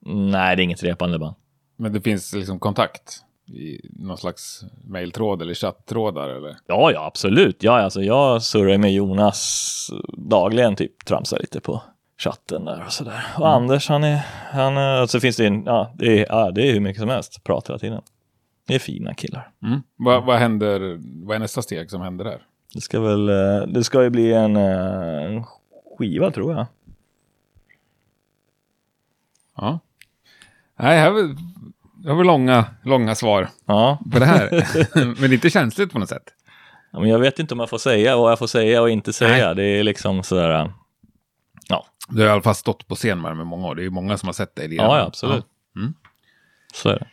Nej, det är inget repande band. Men det finns liksom kontakt? I någon slags mejltråd eller chattrådar eller? Ja, ja, absolut. Ja, alltså, jag surrar med Jonas dagligen, typ tramsar lite på chatten där och sådär. Och Anders, han är, han är, och så finns det en, ja, det är, ja, det är hur mycket som helst, pratar hela tiden. Det är fina killar. Mm. Vad, vad händer? Vad är nästa steg som händer där? Det ska väl, eh, det ska ju bli en, eh, en skiva tror jag. Ja. Nej, här var, det var långa, långa svar Ja, på det här. men inte känsligt på något sätt. Ja, men jag vet inte om jag får säga vad jag får säga och inte säga. Det är liksom sådär, ja, Du har i alla fall stått på scen med dem i många år. Det är ju många som har sett dig ja, ja absolut. Mm. Så är det.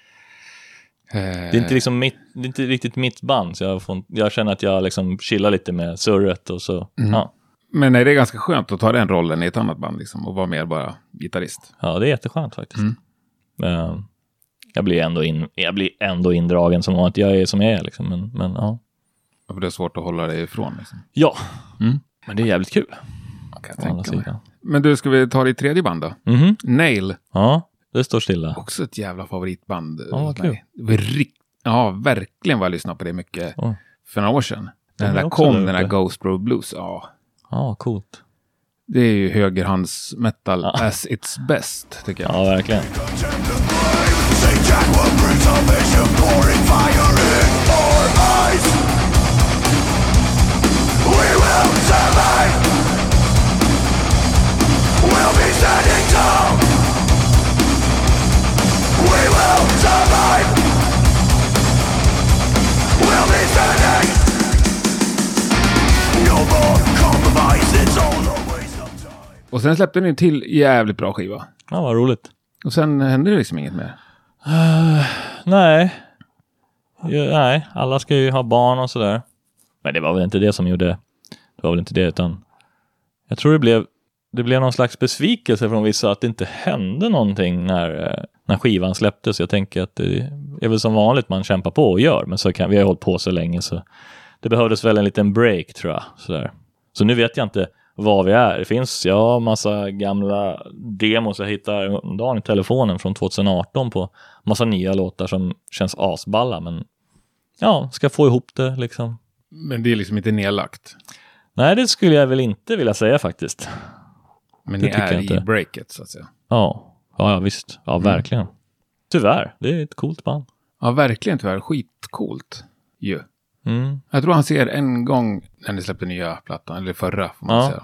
Eh, Det är inte, liksom mitt, det är inte riktigt mitt band, så jag, får, jag känner att jag liksom chillar lite med surret och så. Ja, Men är det ganska skönt att ta den rollen i ett annat band liksom, och vara mer bara gitarrist? ja, det är jätteskönt faktiskt. Mm. Eh, jag, blir ändå in, jag blir ändå indragen som att jag är som jag är. Liksom. Men, men ja. För det är svårt att hålla dig ifrån. Liksom. ja, Mm. men det är jävligt kul. Kan jag tänka mig. Men du, ska vi ta ditt tredje band då? Mhm. Nail, Ja, det står stilla. också ett jävla favoritband. Ja, vad kul. rikt- Ja, verkligen vad jag lyssnade på det mycket Oj. för några år sedan. När De den är där kom, den där. Ghost Road Blues. Ja, Ja, coolt. det är ju högerhands metal Ja. as its best, tycker jag. Ja, verkligen. Och sen släppte ni till jävligt bra skiva. Ja, vad roligt. Och sen hände det liksom inget mer. Nej. Ja, nej, alla ska ju ha barn och sådär. Men det var väl inte det som gjorde... Det var väl inte det, utan... Jag tror det blev, det blev någon slags besvikelse från vissa att det inte hände någonting när, eh, när skivan släpptes. Jag tänker att det är väl som vanligt man kämpar på och gör, men så kan, vi har hållit på så länge så det behövdes väl en liten break tror jag. Sådär. Så nu vet jag inte var vi är. Det finns, ja, massa gamla demos jag hittar dagen i telefonen från 2018 på massa nya låtar som känns asballa, men ja, ska få ihop det liksom. Men det är liksom inte nedlagt. Nej, det skulle jag väl inte vilja säga faktiskt. Men Det ni tycker är jag i inte. breaket, så att säga. Ja, ja, visst. Ja, verkligen. Tyvärr, det är ett coolt band. Ja, verkligen tyvärr. Skitcoolt ju. Mm. Jag tror han ser en gång när ni släppte nya plattan, eller förra får man Ja. säga.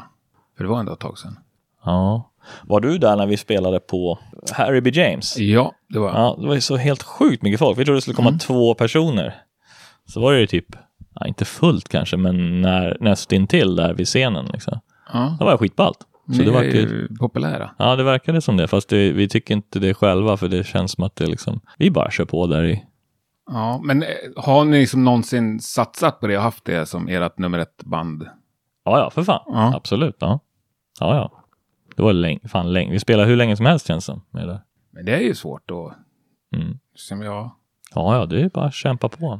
För det var ändå ett tag sedan. Ja. Var du där när vi spelade på Harry B. James? Ja, det var Ja, det var så helt sjukt mycket folk. Vi trodde det skulle komma två personer. Så var det ju typ, ja, inte fullt kanske, men när, nästintill där vid scenen. Liksom. ja. Det var skitballt. Ni det är var ju populära. Ja, det verkade som det, fast det, vi tycker inte det själva, för det känns som att det liksom, vi bara kör på där i. Ja, men eh, har ni liksom någonsin satsat på det och haft det som ert nummer ett band? Ja, ja, för fan. Ja. Absolut. Ja, ja. ja. Det var länge, fan länge. Vi spelar hur länge som helst känns som. Med det. Men det är ju svårt då. Mm. Som jag. Ja, ja, det är bara att kämpa på.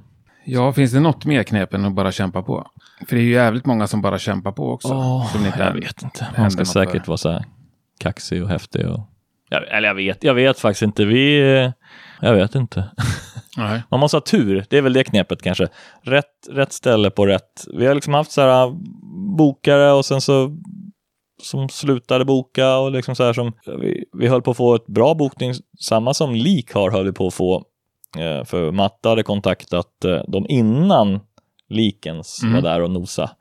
Ja, finns det något mer knep än att bara kämpa på? För det är ju jävligt många som bara kämpar på också. som inte jag vet inte. Man ska säkert för. vara så här kaxig och häftig. Och... Jag, eller jag vet, jag vet faktiskt inte. Vi, eh, jag vet inte. Nej. Man måste ha tur, det är väl det knepet kanske. Rätt, rätt ställe på rätt. Vi har liksom haft så här äh, bokare och sen så som slutade boka och liksom så här som vi, vi höll på att få ett bra bokning, samma som Lik har höll vi på att få. Eh, för Matta hade kontaktat eh, dem innan Likens Mm. var där och nosa.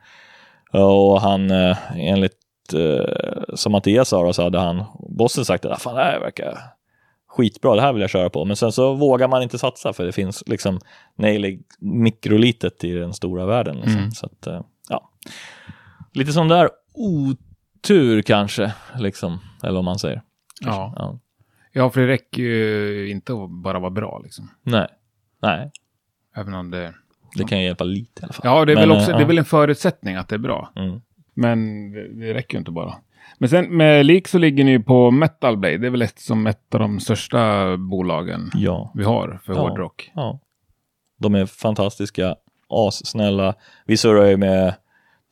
Och han, eh, enligt eh, som Mattias sa, då, så hade han, bossen sagt att fan det här verkar skitbra, det här vill jag köra på. Men sen så vågar man inte satsa för det finns liksom nej, mikrolitet i den stora världen. Liksom. Mm. Så att, eh, ja. Lite som där otur kanske, liksom. Eller om man säger. Ja. Ja. Ja, för det räcker ju inte att bara vara bra liksom. Nej. Nej, Även om det... det kan ju hjälpa lite i alla fall. Ja, det är, Men, väl, också, eh, det är väl en förutsättning att det är bra. Mm. Men det, räcker ju inte bara. Men sen med lik så ligger ni ju på Metal Blade. Det är väl ett som ett av de största bolagen Ja. vi har för Ja. hårdrock. ja. De är fantastiska, assnälla. Vi surrar ju med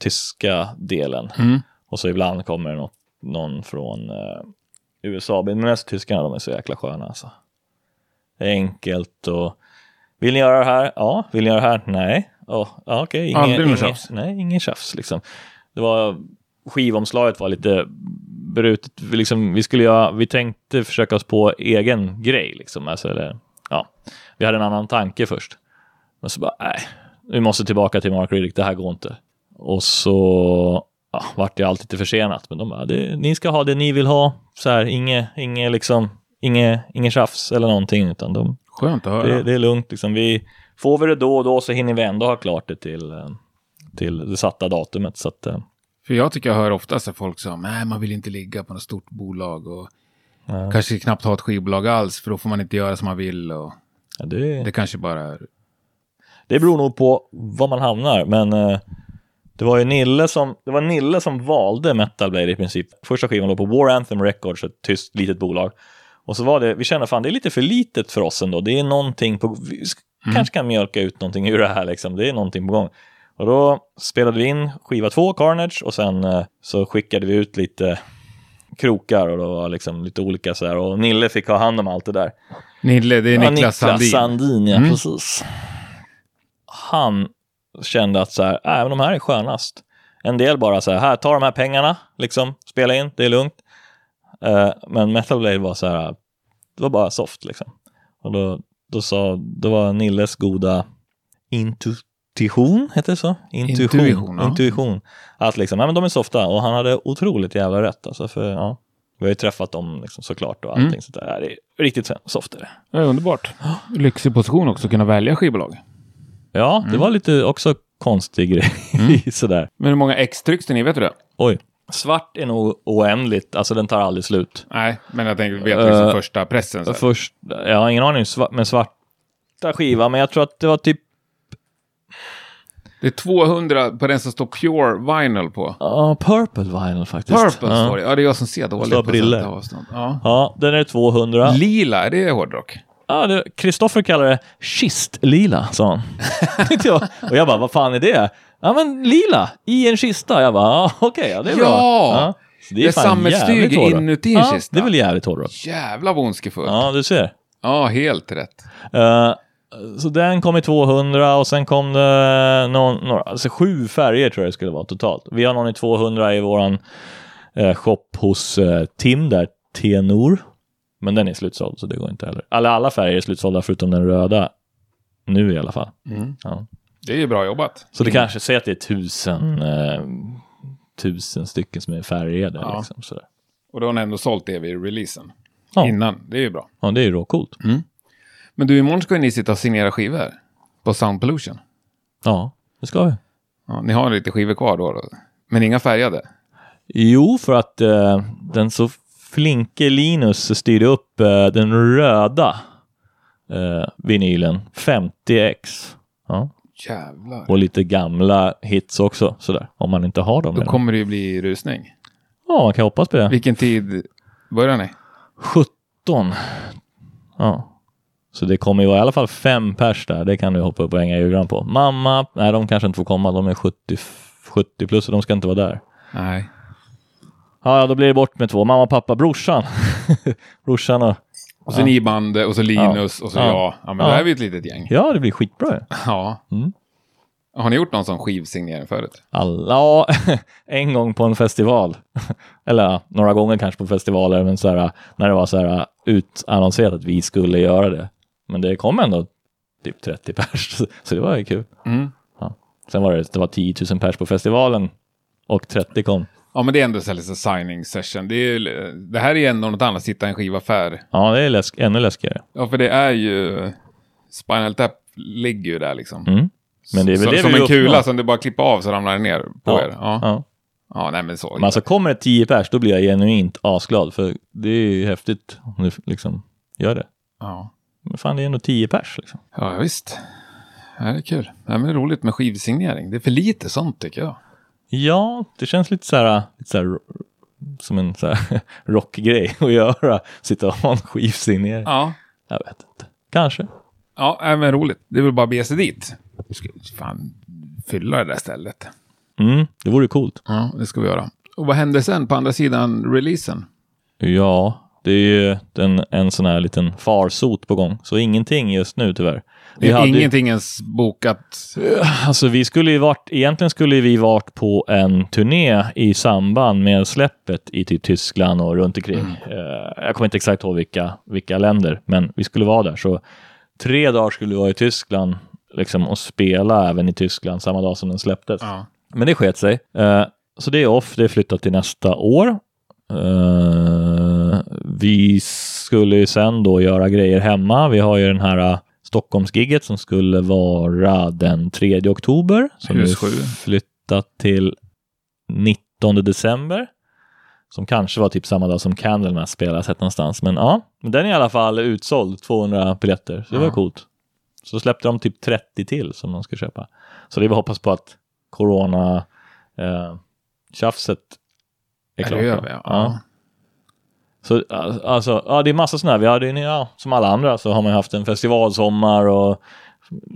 tyska delen. Mm. Och så ibland kommer något, någon från eh, USA. Men mest tyskarna, de är så jäkla sköna alltså. Det är enkelt och vill ni göra det här? Ja. Vill ni göra det här? Nej. Oh, ja, okej. Ingen, Aldrig något ingen, tjafs. Nej, ingen tjafs liksom. Det var, skivomslaget var lite brutet. Vi, liksom, vi, skulle göra, vi tänkte försöka oss på egen grej liksom. Alltså, eller, ja. Vi hade en annan tanke först. Men så bara, nej, vi måste tillbaka till Mark Riddick, det här går inte. Och så ja, vart det allt lite försenat. Men de bara, ni ska ha det ni vill ha. Så här, inget, inget liksom, inget, inget tjafs eller någonting. Utan de, Skönt att höra. det, det är lugnt. Liksom. Vi, får vi det då och då så hinner vi ändå ha klart det till, eh, till det satta datumet. Så att, eh, För jag tycker jag hör ofta så folk som, nej man vill inte ligga på något stort bolag och Ja. kanske knappt ha ett skivbolag alls för då får man inte göra som man vill och ja, det, det kanske bara är... Det beror nog på var man hamnar, men eh, det var ju Nille som, det var Nille som valde Metal Blade i princip. Första skivan låg på War Anthem Records, ett tyst litet bolag. Och så var det, vi kände fan det är lite för litet för oss ändå. Det är någonting på, vi sk- kanske kan mjölka ut någonting ur det här liksom. Det är någonting på gång. Och då spelade vi in skiva två, Carnage, och sen eh, så skickade vi ut lite krokar och då var liksom lite olika så här. Och Nille fick ha hand om allt det där. Nille, det är Ja, Niklas, Sandin. Sandin, ja Mm. precis. Han kände att så här, äh, men de här är skönast. En del bara så här, här, ta de här pengarna, liksom, spela in, det är lugnt. Eh, men Metal Blade var så här, det var bara soft liksom. Och då, då sa, det var Nilles goda intuition, heter det så? Intuition. Intuition, ja. Intuition. Att liksom, ja men de är softa och han hade otroligt jävla rätt alltså för, ja. Vi har ju träffat dem liksom, såklart och allting Mm. sånt där. Det är riktigt soft är det. Det är underbart. Lyxig position också att kunna välja skivbolag. Ja, det var lite också konstig grej sådär. Men hur många ex trycks det ni? Vet du det? Oj. Svart är nog oändligt, alltså den tar aldrig slut. Nej, men jag tänker, vet du liksom Eh, första pressen? Så. Först, jag har ingen aning sva- med svarta skiva, men jag tror att det var typ Det är 200 på den som står Pure Vinyl på. ja, Purple Vinyl faktiskt. Purple ja. står det. Ja, det är jag som ser dåligt står briller. Ja. Ja, den är 200. Lila, är det hårdrock? Ja, det- Kristoffer kallar det kistlila, sa han. Och jag bara, vad fan är det? Ja, men lila i en kista. Jag bara, ja, okej, ja, det är bra. Ja! Det är sammetstyg jävligt hårdrock. inuti en ja, kista. det är väl jävligt hårdrock. Jävla vad ondskefullt. Ja, du ser. Ja, helt rätt. Eh, så den kom i 200 och sen kom det någon, några, alltså sju färger tror jag det skulle vara totalt. Vi har någon i 200 i våran eh, shop hos eh, Tim där, Tenor. Men den är slutsåld så det går inte heller. Alla, alla färger är slutsålda förutom den röda. Nu i alla fall. Mm. Ja. Det är ju bra jobbat. Så det kanske, säg att det är tusen, eh, tusen stycken som är färgade. Ja. Liksom, sådär. Och då har ni ändå sålt det vid releasen. Ja. Innan. Det är ju bra. ja, det är ju råcoolt. Men du, imorgon ska ju ni sitta och signera skivor. På Sound Pollution. Ja, det ska vi. Ja, ni har lite skivor kvar då, då. Men inga färgade. Jo, för att eh, den så flinke Linus styrde upp eh, den röda eh, vinylen 50x. Ja. Jävlar. Och lite gamla hits också, sådär. Om man inte har dem. Då redan. kommer det ju bli rusning. Ja, man kan hoppas på det. Vilken tid börjar ni? 17. Ja. Så det kommer ju vara i alla fall fem pers där. Det kan du hoppa upp och hänga julgran på. Mamma, nej de kanske inte får komma. De är 70, 70 plus och de ska inte vara där. Nej. Ja, ja, då blir det bort med två. Mamma, pappa, brorsan. brorsan och... Och så ni bandet och så Linus och så Ja. jag. Ja, men Ja. då är vi ett litet gäng. Ja, det blir skitbra. Ja. Mm. Har ni gjort någon sån skivsignering förut? Alla, ja, en gång på en festival. Eller ja, några gånger kanske på festivaler, men så här, när det var så här utannonserat att vi skulle göra det. Men det kom ändå typ 30 pers, så det var ju kul. Mm. Sen var det, det var 10 000 pers på festivalen och 30 kom. Ja, men det är ändå så här lite signing session. Det, är, det här är ändå något annat, sitta i en skivaffär. Ja, det är läsk, ännu läskigare. Ja, för det är ju... Spinal Tap ligger ju där liksom. Mm. Men det är väl Så- det som vi en uppnår. kula som du bara klipper av så ramlar den ner på Ja, er. Ja. Ja. ja, nej men så. Men alltså kommer det 10 pers, då blir jag genuint asglad, för det är ju häftigt om du liksom gör det. Ja. Men fan, det är ändå 10 pers liksom. ja, visst. Ja, det är kul. Ja, men det är roligt med skivsignering. Det är för lite sånt tycker jag. Ja, det känns lite så här, lite så här som en så här rockgrej att göra. Sitta och ha en skivsignering. Ja. Jag vet inte. Kanske. Ja, men roligt. Det är väl bara att bege sig dit. Vi ska fan fylla det där stället. Mm, det vore coolt. Ja, det ska vi göra. Och vad händer sen på andra sidan releasen? Ja, det är ju en, en sån här liten farsot på gång. Så ingenting just nu tyvärr. Det är ingenting ens bokat. Alltså vi skulle ju varit, egentligen skulle vi varit på en turné i samband med släppet i typ Tyskland och runt omkring. Eh, jag kommer inte exakt ihåg vilka, vilka länder, men vi skulle vara där. Så tre dagar skulle vi vara i Tyskland liksom, och spela även i Tyskland samma dag som den släpptes. Ja. Men det sket sig. Eh, så det är off, det är flyttat till nästa år. Eh, vi skulle ju sen då göra grejer hemma. Vi har ju den här uh, Stockholmsgigget som skulle vara den 3 oktober. Som nu flyttat till 19 december. Som kanske var typ samma dag som Candlemass spelas ett någonstans. Men ja, men den är i alla fall utsåld, 200 biljetter. Så det var Ja. coolt. Så släppte de typ 30 till som de ska köpa. Så det är bara hoppas på att corona eh, tjafset är klart. Ja. ja. Så al- alltså, ja det är massa sådana här. Vi hade ja, som alla andra så har man haft en festivalsommar och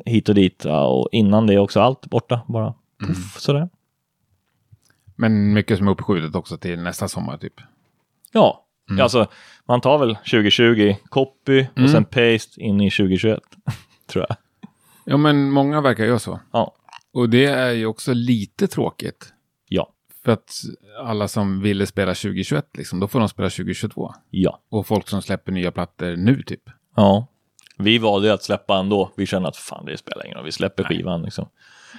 hit och dit. Ja, och innan det också allt borta bara. Puff, sådär. Men mycket som är uppskjutet också till nästa sommar typ. Ja, alltså man tar väl 2020 copy och Mm. sen paste in i 2021. tror jag. Ja, men många verkar göra så. Ja. Och det är ju också lite tråkigt. Att alla som ville spela 2021, liksom, då får de spela 2022. Ja. Och folk som släpper nya plattor nu typ. Ja. Vi valde att släppa ändå. Vi kände att fan det spelar ingen roll. Vi släpper skivan liksom.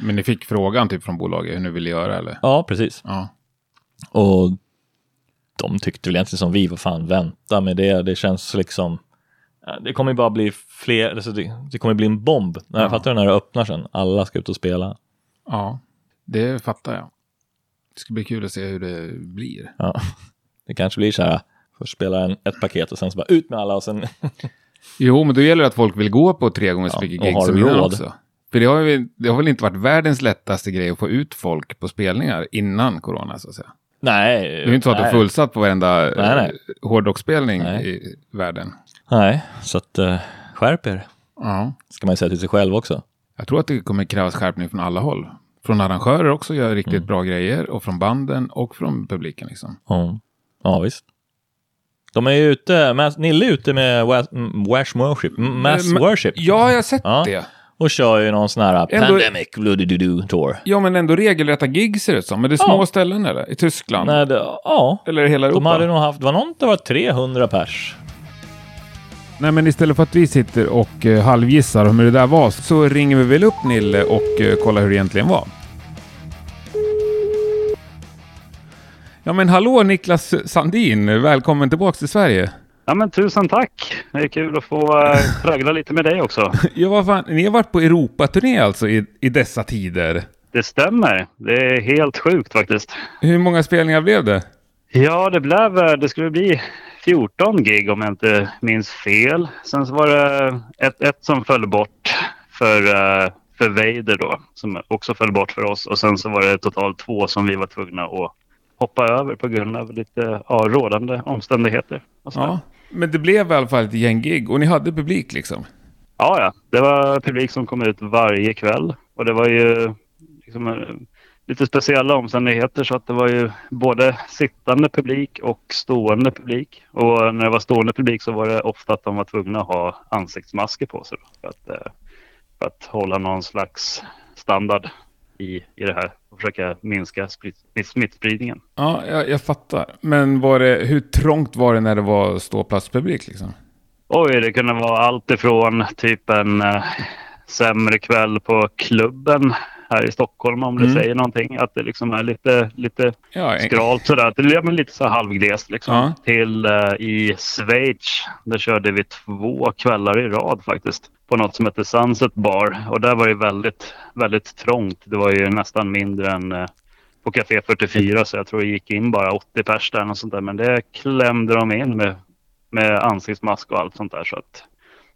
Men ni fick frågan typ från bolaget hur ni ville göra eller? Ja, precis. Ja. Och de tyckte väl egentligen som vi, vad fan, vänta med det. Det känns liksom... Det kommer bara bli fler, alltså det, det kommer bli en bomb. När Ja. fattar när det öppnar sen. Alla ska ut och spela. Ja, det fattar jag. Det ska bli kul att se hur det blir. Ja. Det kanske blir så här, först spela en, ett paket och sen så bara ut med alla och sen... Jo, men då gäller det att folk vill gå på tre gånger så Ja, mycket gig som innan också. För det har, ju, det har väl inte varit världens lättaste grej att få ut folk på spelningar innan corona, så att säga. Nej. Det är ju inte så att du är nej. fullsatt på varenda Nej, nej. eh, hårdrocksspelning Nej. i världen. Nej, så att uh, skärp er. Ja. Ska man ju säga till sig själv också. Jag tror att det kommer krävas skärpning från alla håll. Från arrangörer också gör riktigt Mm. bra grejer och från banden och från publiken liksom. Ja, ja visst. De är ju ute, Mass, Nille är ute med mm, Wash Worship, mm, Mass Eh, men- Worship. Ja, jag har sett Ja. det. Och kör ju någon sån här Ändå- Pandemic Bloody Tour. Ja, men ändå regelrätta gig ser det ut som. Men det är små Ja. ställen eller? I Tyskland? Nej, det, ja, Eller hela Europa? de hade nog haft, det var någon det var 300 pers. Nej, men istället för att vi sitter och uh, halvgissar om hur det där var så ringer vi väl upp Nille och uh, kollar hur det egentligen var. Ja, men hallå Niklas Sandin! Välkommen tillbaks till Sverige. Ja men tusen tack! Det är kul att få äh, traggla lite med dig också. Ja, vad fan, ni har varit på Europaturné alltså i, i dessa tider. Det stämmer. Det är helt sjukt faktiskt. Hur många spelningar blev det? Ja, det blev, eh, det skulle bli 14 gig om jag inte minns fel. Sen så var det ett, ett som föll bort för, eh, för Vader då, som också föll bort för oss. Och sen så var det totalt två som vi var tvungna att hoppa över på grund av lite ja, rådande omständigheter. Ja. Men det blev i alla fall ett gäng gig och ni hade publik liksom? Ja, ja. Det var publik som kom ut varje kväll. Och det var ju liksom, eh, lite speciella omständigheter så att det var ju både sittande publik och stående publik. Och när det var stående publik så var det ofta att de var tvungna att ha ansiktsmasker på sig för, att, eh, för att hålla någon slags standard i, i det här och försöka minska smittspridningen. Ja, jag, jag fattar. Men var det, hur trångt var det när det var ståplatspublik liksom? Oj, det kunde vara allt ifrån typ en eh, sämre kväll på klubben här i Stockholm om det Mm. säger någonting. Att det liksom är lite, lite Ja, skralt sådär. Det är men lite så halvglest liksom. Ja. Till eh, i Schweiz. Där körde vi två kvällar i rad faktiskt. På något som heter Sunset Bar. Och där var det väldigt, väldigt trångt. Det var ju nästan mindre än eh, på Café 44. Så jag tror det gick in bara 80 pers där. Och sånt där. Men det klämde de in med, med ansiktsmask och allt sånt där. Så, att,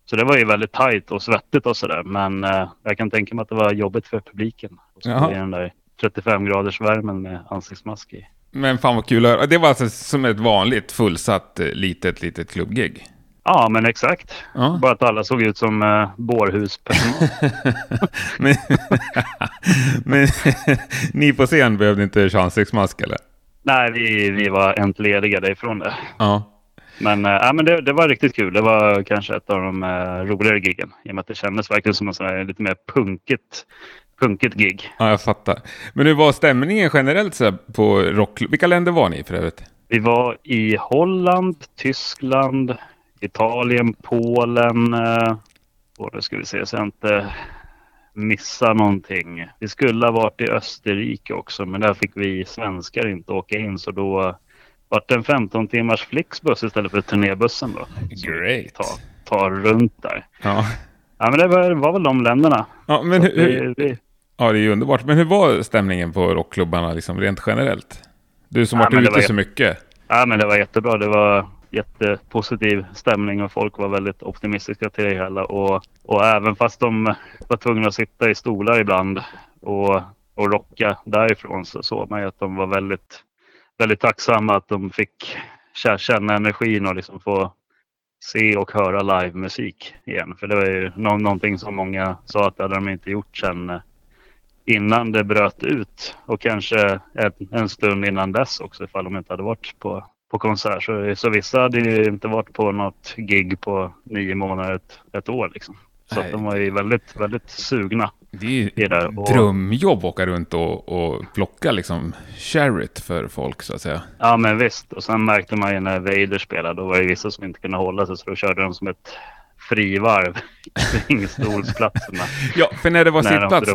så det var ju väldigt tajt och svettigt och sådär. Men eh, jag kan tänka mig att det var jobbigt för publiken. Och så Jaha. den där 35 graders värmen med ansiktsmask i. Men fan vad kul att höra. Det var alltså som ett vanligt fullsatt eh, litet, litet klubbgig? Ja, men exakt. Ja. Bara att alla såg ut som eh, bårhuspersonal. men, men ni på scen behövde inte ansiktsmask eller? Nej, vi, vi var entledigade ifrån det. Ja. Men, ja, men det, det var riktigt kul. Det var kanske ett av de eh, roligare giggen. I och med att det kändes verkligen som en sån här lite mer punkigt, punkigt gig. Ja, jag fattar. Men hur var stämningen generellt så på rock? Vilka länder var ni för övrigt? Vi var i Holland, Tyskland, Italien, Polen. Eh, och då ska vi se så jag inte missar någonting. Vi skulle ha varit i Österrike också, men där fick vi svenskar inte åka in. Så då var det en 15 timmars Flixbuss istället för turnébussen då. Great. Ta, ta runt där. Ja. Ja, men det var, var väl de länderna. Ja, men hur, Vi, vi, ja, det är ju underbart. Men hur var stämningen på rockklubbarna liksom rent generellt? Du som Ja, varit det ute var så mycket. Ja, men det var jättebra. Det var jättepositiv stämning och folk var väldigt optimistiska till det hela. Och, och även fast de var tvungna att sitta i stolar ibland och, och rocka därifrån så såg man ju att de var väldigt, väldigt tacksamma att de fick känna energin och liksom få se och höra livemusik igen. För det var ju någonting som många sa att det hade de inte gjort sedan eh, innan det bröt ut och kanske en, en stund innan dess också ifall de inte hade varit på, på konsert. Så, så vissa hade ju inte varit på något gig på nio månader, ett, ett år liksom. Så Nej. att de var ju väldigt, väldigt sugna. Det är ju ett drömjobb att åka runt och, och plocka liksom sharit för folk så att säga. Ja men visst. Och sen märkte man ju när Vader spelade, då var det vissa som inte kunde hålla sig så då körde de som ett frivarv kring stolsplatserna Ja, för när det var när sittplats,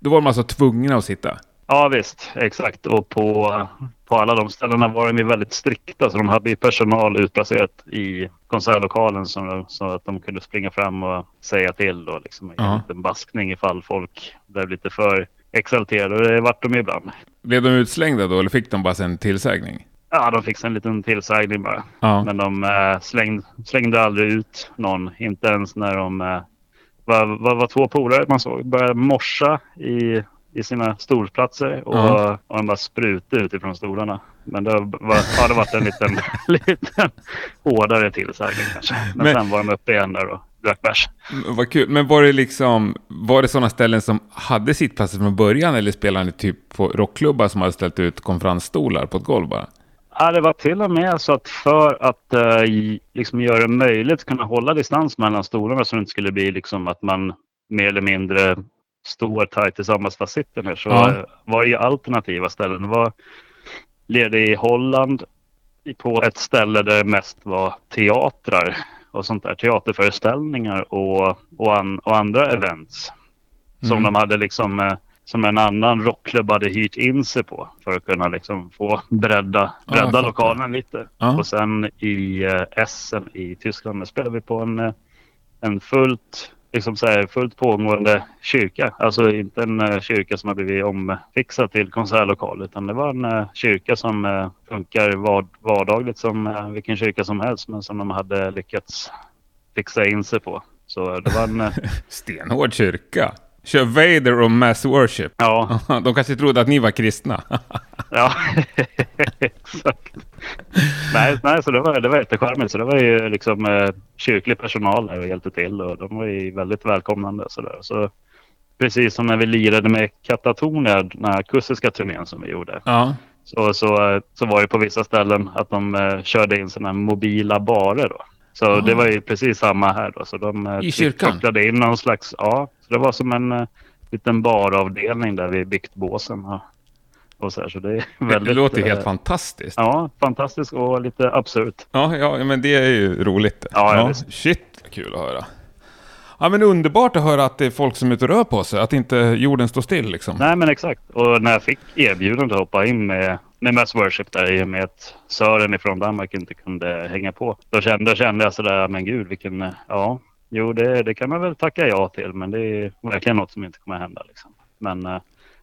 då var de alltså tvungna att sitta. Ja visst, exakt. Och på, på alla de ställena var de ju väldigt strikta. Så de hade ju personal utplacerat i konsertlokalen så, så att de kunde springa fram och säga till. Då, liksom, i Ja. en liten baskning ifall folk blev lite för exalterade. Och det vart de ibland. Blev de utslängda då eller fick de bara en tillsägning? Ja, de fick en liten tillsägning bara. Ja. Men de eh, slängde, slängde aldrig ut någon. Inte ens när de eh, var, var, var två polare man såg började morsa i, i sina stolplatser och, Ja. och de bara sprutade utifrån stolarna. Men det var, har det varit en liten, liten hårdare tillsägning kanske. Men, Men- sen var de uppe igen där och drack bärs. Mm, Vad kul. Men var det liksom, var det sådana ställen som hade sittplatser från början eller spelade ni typ på rockklubbar som hade ställt ut konferensstolar på ett golv bara? Ja, det var till och med så att för att eh, liksom göra det möjligt att kunna hålla distans mellan stolarna så det inte skulle bli liksom att man mer eller mindre står tajt tillsammans fast sitter ner så Ja. eh, var ju alternativa ställen. Det var ledig i Holland på ett ställe där det mest var teatrar och sånt där. Teaterföreställningar och, och, an, och andra events. Som Mm. de hade liksom eh, som en annan rockklubb hade hyrt in sig på för att kunna liksom få bredda, bredda fattar. lokalen lite. Ja. Och sen i eh, Essen i Tyskland spelade vi på en, eh, en fullt liksom så här fullt pågående kyrka. Alltså inte en uh, kyrka som har blivit omfixad till konsertlokal utan det var en uh, kyrka som uh, funkar var vardagligt som vilken kyrka som helst men som de hade lyckats fixa in sig på. Så det var en... Stenhård kyrka. Kör Vader och Mass Worship. Ja. De kanske trodde att ni var kristna. ja, exakt. Nej, nej, så det var, det var jättecharmigt. Så det var ju liksom eh, kyrklig personal där och hjälpte till och de var ju väldigt välkomnande. Så, där. så Precis som när vi lirade med Katatonia, den här akustiska turnén som vi gjorde. Ja. Så, så, så var det på vissa ställen att de eh, körde in sådana mobila barer då. Så Aha. det var ju precis samma här då. Så de eh, I kyrkan? kopplade in någon slags, ja, så det var som en uh, liten baravdelning där vi byggt båsen. Och, och så, här, så det, väldigt, det låter helt uh, fantastiskt. Ja, fantastiskt och lite absurt. Ja, ja, men det är ju roligt. Ja, ja, Shit, kul att höra. Ja men underbart att höra att det är folk som är ute och rör på sig, att inte jorden står still liksom. Nej men exakt. Och när jag fick erbjudandet att hoppa in med, med Mass Worship där i och med att Sören ifrån Danmark inte kunde hänga på. Då kände, då kände jag sådär, men gud vilken, ja, jo det, det kan man väl tacka ja till men det är verkligen något som inte kommer hända liksom. Men, eh,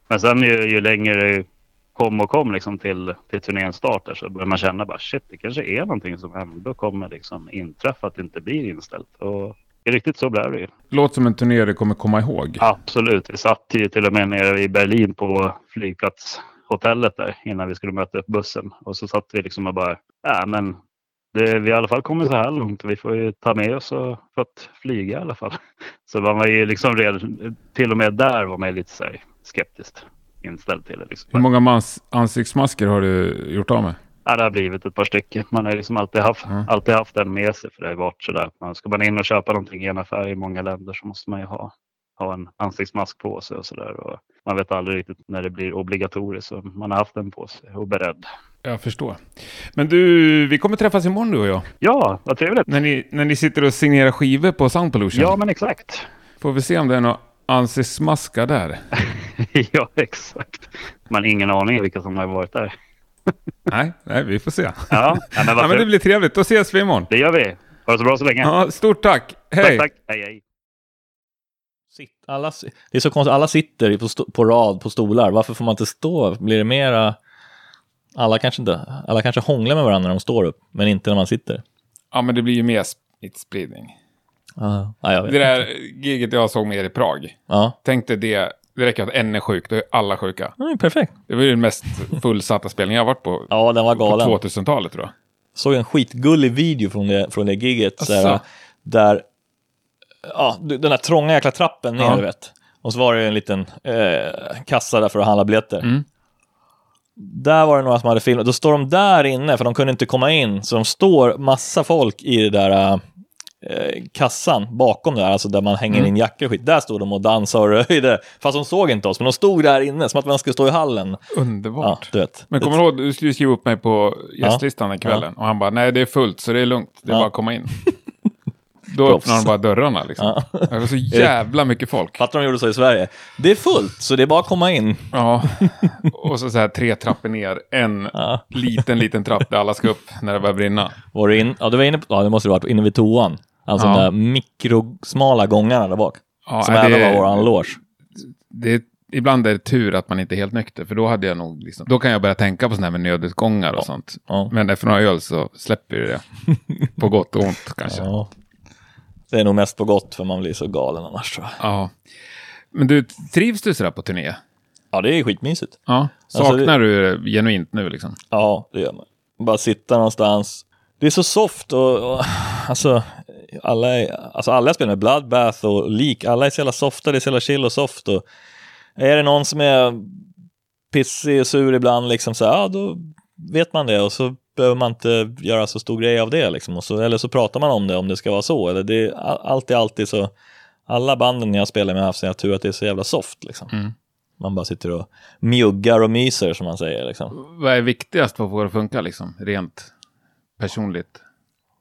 men sen ju, ju längre det kom och kom liksom till, till turnéns start där, så började man känna bara shit, det kanske är någonting som ändå kommer liksom inträffa att det inte blir inställt. Och Riktigt så blev det ju. Låter som en turné du kommer komma ihåg. Absolut. Vi satt ju till och med nere i Berlin på flygplatshotellet där innan vi skulle möta upp bussen. Och så satt vi liksom och bara, ja men det, vi har i alla fall kommit så här långt. Vi får ju ta med oss för att flyga i alla fall. Så man var ju liksom redan, till och med där var man lite så skeptiskt inställd till det. Liksom. Hur många ansiktsmasker har du gjort av med? Ja, det har blivit ett par stycken. Man har liksom alltid haft, mm. alltid haft den med sig för det har varit sådär. Man ska man in och köpa någonting i en affär i många länder så måste man ju ha, ha en ansiktsmask på sig och sådär. Man vet aldrig riktigt när det blir obligatoriskt så man har haft den på sig och beredd. Jag förstår. Men du, vi kommer träffas imorgon du och jag. Ja, vad trevligt. När ni, när ni sitter och signerar skivor på Sound Pollution. Ja, men exakt. Får vi se om det är några ansiktsmaskar där. ja, exakt. Man har ingen aning vilka som har varit där nej, nej, vi får se. Ja, ja, men, ja, men det blir trevligt. Då ses vi imorgon. Det gör vi. Ha det så bra så länge. Ja, stort tack. Hej. Tack, tack. Hej, hej. Alla, det är så konstigt, alla sitter på, på rad på stolar. Varför får man inte stå? Blir det mera... Alla kanske inte, alla kanske hånglar med varandra när de står upp, men inte när man sitter. Ja, men det blir ju mer smittspridning. Uh, ja, det där giget jag såg med er i Prag. Uh. Tänk dig det det räcker att en är sjuk, då är alla sjuka. Mm, perfekt. Det var ju den mest fullsatta spelningen jag varit på. Ja, den var galen. På 2000-talet tror jag. Såg en skitgullig video från det, från det giget. Såhär, där, ja, den där trånga jäkla trappen ner, du vet. Och så var det en liten eh, kassa där för att handla biljetter. Mm. Där var det några som hade filmat. Då står de där inne, för de kunde inte komma in. Så de står massa folk i det där Eh, kassan bakom där, alltså där man hänger mm. in jackor och skit. Där stod de och dansade och röjde. Fast de såg inte oss, men de stod där inne som att man skulle stå i hallen. Underbart. Ja, du vet. Men kommer du ihåg, du skulle skriva upp mig på gästlistan den kvällen. Ja. Och han bara, nej det är fullt så det är lugnt, det är bara att komma in. Då öppnar de bara dörrarna liksom. Ja. Det var så jävla mycket folk. Fattar de gjorde så i Sverige. Det är fullt, så det är bara att komma in. Ja, och så, så här tre trappor ner. En ja. liten, liten trapp där alla ska upp när det börjar brinna. Var du in? Ja, du var inne på, ja, det måste du varit inne vid toan. Alltså ja. de där mikrosmala gångarna där bak. Ja, som även var våran loge. Det, ibland är det tur att man inte är helt nykter, för då hade jag nog liksom, då kan jag börja tänka på sådana här med nödutgångar och ja. sånt. Ja. Men efter några öl så släpper det på gott och ont kanske. Ja. Det är nog mest på gott för man blir så galen annars tror jag. Ja. Men du, trivs du sådär på turné? Ja, det är skitmysigt. Ja. Saknar alltså, det... du genuint nu liksom? Ja, det gör man. Bara sitta någonstans. Det är så soft och, och alltså, alla, är, alltså alla jag spelar med, Bloodbath och Leak, alla är så jävla softa, det är så jävla chill och soft. Och är det någon som är pissig och sur ibland, liksom så ja då vet man det och så behöver man inte göra så stor grej av det liksom. Så, eller så pratar man om det om det ska vara så. Eller det är alltid, alltid så. Alla banden jag spelar med har haft sin tur att det är så jävla soft liksom. Mm. Man bara sitter och mjuggar och myser som man säger liksom. Vad är viktigast för att få det att funka liksom, rent personligt?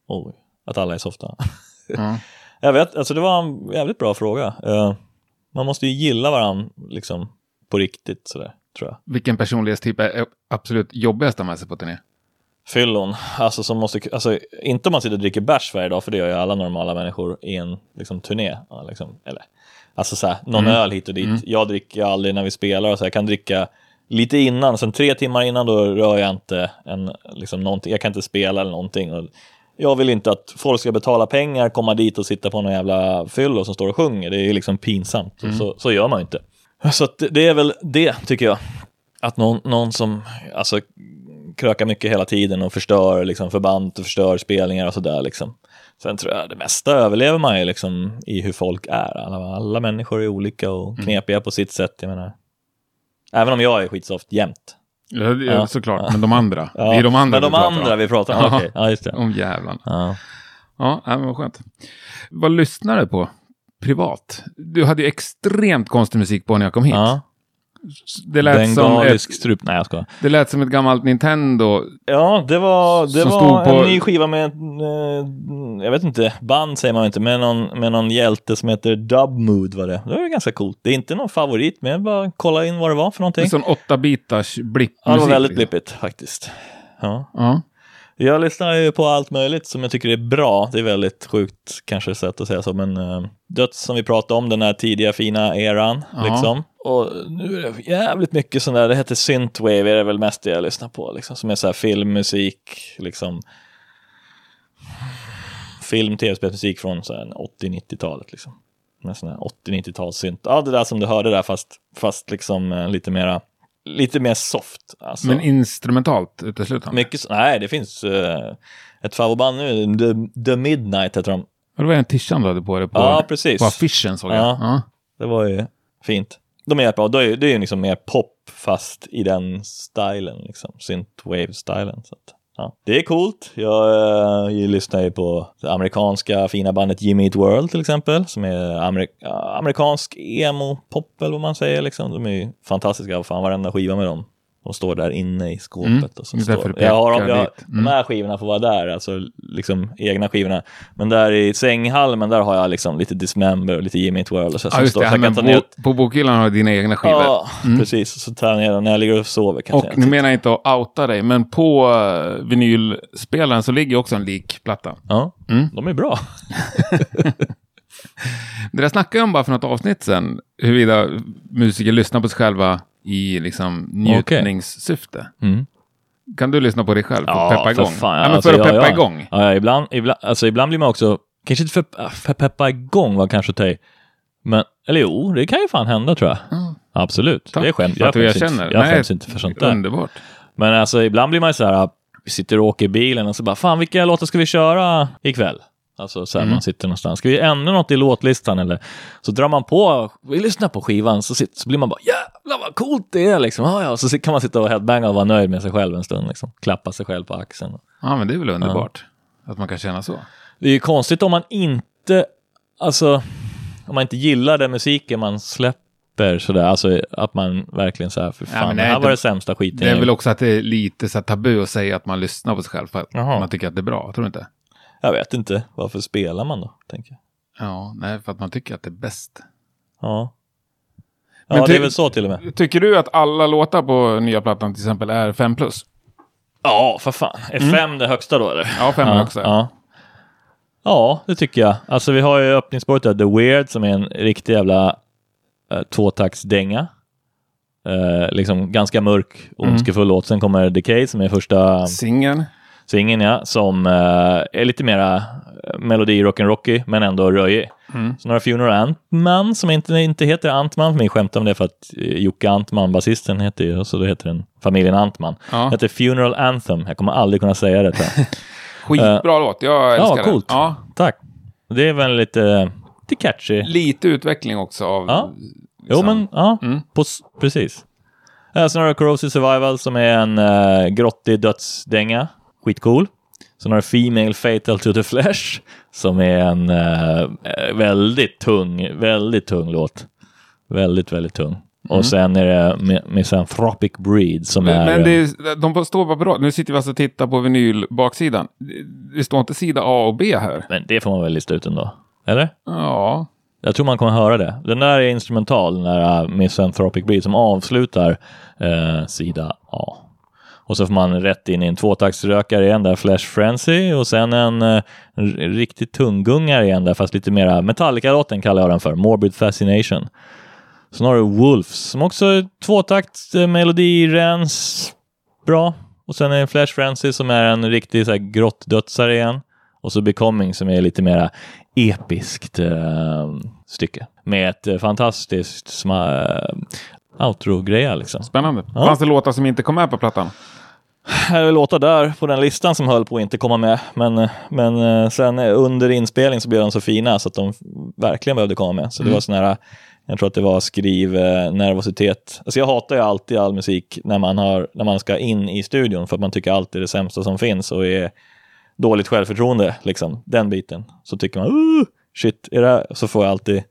Oj, att alla är softa. Mm. jag vet, alltså det var en jävligt bra fråga. Uh, man måste ju gilla varandra liksom på riktigt sådär, tror jag. Vilken personlighetstyp är absolut jobbigast att ha med sig på turné? Fyllon. Alltså, som måste, alltså, inte om man sitter och dricker bärs varje dag, för det gör ju alla normala människor i en liksom, turné. Liksom, eller, alltså så här, någon öl hit och dit. Jag dricker aldrig när vi spelar, och så här, jag kan dricka lite innan, sen tre timmar innan då rör jag inte en, liksom, någonting. Jag kan inte spela eller någonting. Och jag vill inte att folk ska betala pengar, komma dit och sitta på någon jävla fyllo som står och sjunger. Det är liksom pinsamt. Och Så, så gör man ju inte. Så det är väl det, tycker jag. Att någon, någon som alltså, krökar mycket hela tiden och förstör liksom, förband och förstör spelningar och sådär. Liksom. Sen tror jag det mesta överlever man ju liksom, i hur folk är. Alla, alla människor är olika och knepiga på sitt sätt. Jag menar. Även om jag är skitsoft jämt. Ja, Ja. såklart, men de andra. Ja, Det är de andra Men de vi pratar andra om. vi pratar om. Okej, ja just det. Om jävlarna. Ja, ja, men vad skönt. Vad lyssnar du på privat? Du hade ju extremt konstig musik på när jag kom hit. Ja. Det, lät som Bengalisk ett, strup. Nej, jag skojar. det lät som ett gammalt Nintendo. Ja, det var, det Som var stod på- en ny skiva med, eh, jag vet inte, band säger man inte, med någon, med någon hjälte som heter Dub Mood var det. Det var ganska coolt. Det är inte någon favorit, men jag bara kolla in vad det var för En någonting. sån åtta bitars blippmusik. Ja, det var väldigt liksom. blippigt faktiskt. Ja. Ja. Jag lyssnar ju på allt möjligt som jag tycker är bra. Det är väldigt sjukt kanske sätt att säga så, men uh, Döds som vi pratade om, den här tidiga fina eran. Ja. Liksom. Och nu är det jävligt mycket sån där, det heter synthwave, är det väl mest det jag lyssnar på, liksom, som är så här filmmusik, liksom. Film, tv-spelsmusik från så här 80-90-talet liksom. Med sån här 80-90-tals synt. Ja, det där som du hörde där, fast, fast liksom eh, lite mera, lite mer soft. Alltså. Men instrumentalt uteslutande. Mycket, nej, det finns uh, ett favoritband nu, The, The Midnight heter de. Det var en tishan du hade på dig på, Ja, precis. på affischen såg jag. Ja. Ja. Det var ju fint. De är jättebra. Det är, det är ju liksom mer pop fast i den stilen, liksom. Synthwave-stilen. Så att, ja. Det är coolt. Jag, jag lyssnar ju på det amerikanska fina bandet Jimmy Eat World till exempel, som är amerik amerikansk emo-pop eller vad man säger. Liksom. De är ju fantastiska. Fan, varenda skiva med dem. De står där inne i skåpet. Mm, Och därför står, jag har, jag. Mm. De här skivorna får vara där, alltså liksom egna skivorna. Men där i sänghalmen, där har jag liksom lite Dismember och lite Jimmy Eat World. Och så, som just står, det. så Men kan ta ner, på, på bokhyllan har du dina egna skivor. Ja, precis. Så tar jag ner dem när jag ligger och sover. Kan Och jag nu menar jag inte att outa dig, men på uh, vinylspelaren så ligger också en likplatta. Ja, Mm. de är bra. Det där snackade jag om bara för något avsnitt sen, huruvida musiker lyssnar på sig själva i liksom njutningssyfte. Mm. Kan du lyssna på dig själv för att peppa för igång? fan. ja, Alltså, för att ja, peppa ja. igång. Ja, ja, ibland, ibland, alltså, ibland blir man också, kanske inte för, för peppa igång var kanske att ta. Men, eller jo, det kan ju fan hända tror jag. Mm. Absolut. Tack det är skämt. för du skäms inte, erkänner. jag Nej, skäms inte för sånt där. Underbart. Men alltså ibland blir man ju så här, vi sitter och åker i bilen och så bara, fan vilka låtar ska vi köra ikväll? Alltså så här, Mm. man sitter någonstans. Ska vi ändra något i låtlistan eller? Så drar man på, vi lyssnar på skivan, så, sitter, så blir man bara, jävlar vad coolt det är liksom. Ja, ja. Så kan man sitta och headbanga och vara nöjd med sig själv en stund, liksom. Klappa sig själv på axeln. Ja, men det är väl underbart. Att man kan känna så. Det är ju konstigt om man inte, alltså, om man inte gillar den musiken man släpper sådär, alltså att man verkligen så här, för fan, men det här var det- sämsta skiten Det är väl också att det är lite så tabu att säga att man lyssnar på sig själv för att Jaha. man tycker att det är bra. Tror du inte? Jag vet inte, varför spelar man då, tänker jag. Ja, nej, för att man tycker att det är bäst. Ja. Men Ja, det ty- är väl så till och med. Tycker du att alla låtar på nya plattan till exempel är 5 plus? Ja, för fan. Är fem det högsta då eller? Ja, 5 ja, också. Ja. ja, det tycker jag. Alltså vi har ju öppningsspåret där, The Weird, som är en riktig jävla uh, tvåtaktsdänga. Eh, liksom ganska mörk, ondskefull låt. Sen kommer Decay som är första Singeln. Singeln, ja, som eh, är lite mera eh, melodi rock'n'rocky, men ändå röjig. Mm. Så några Funeral Antman, som inte, inte heter Antman, för mig skämtar om det för att eh, Jocke Antman, basisten, heter ju, så då heter den familjen Antman. Ja. heter Funeral Anthem. Jag kommer aldrig kunna säga det. jag. Skitbra låt. Jag älskar ja, coolt. den. Ja, Tack. Det är väl lite, lite catchy. lite utveckling också av... Ja. Jo, liksom- men ja, Mm. på, precis. Uh, sen har du Corrosive Survival som är en uh, grottig dödsdänga. Skitcool. Sen har du Female Fatal to the Flesh som är en eh, väldigt tung, väldigt tung låt. Väldigt, väldigt tung. Och sen är det Mi- Misanthropic Breed som Men, är... men det är, de står bara rad. Nu sitter vi alltså och tittar på vinylbaksidan. Det, står inte sida A och B här. men det får man väl lista ut ändå? Eller? Ja. Jag tror man kommer höra det. Den där är instrumental, den där uh, Misanthropic Breed som avslutar eh, sida A. Och så får man rätt in i en tvåtaktsrökare igen där, Flash Frenzy och sen en, eh, en riktigt tunggungare igen där, fast lite mera Metallica-låten kallar jag den för, Morbid Fascination. Sen har du Wolves som också är tvåtakt, eh, melodirens, bra. Och sen är det Flash Frenzy som är en riktig så här, grottdödsare igen. Och så Becoming som är lite mera episkt eh, stycke. Med ett eh, fantastiskt eh, outro-greja liksom. Spännande. Ja. Fanns det låtar som inte kom med på plattan? Här är låtar där på den listan som höll på att inte komma med. Men, men eh, sen eh, under inspelning så blev de så fina så att de verkligen behövde komma med. Så det Mm. var sån här, jag tror att det var skriv eh, nervositet. Alltså jag hatar ju alltid all musik när man, har, när man ska in i studion för att man tycker alltid det sämsta som finns och är dåligt självförtroende, liksom, den biten. Så tycker man, uh, shit, är det? Så får jag alltid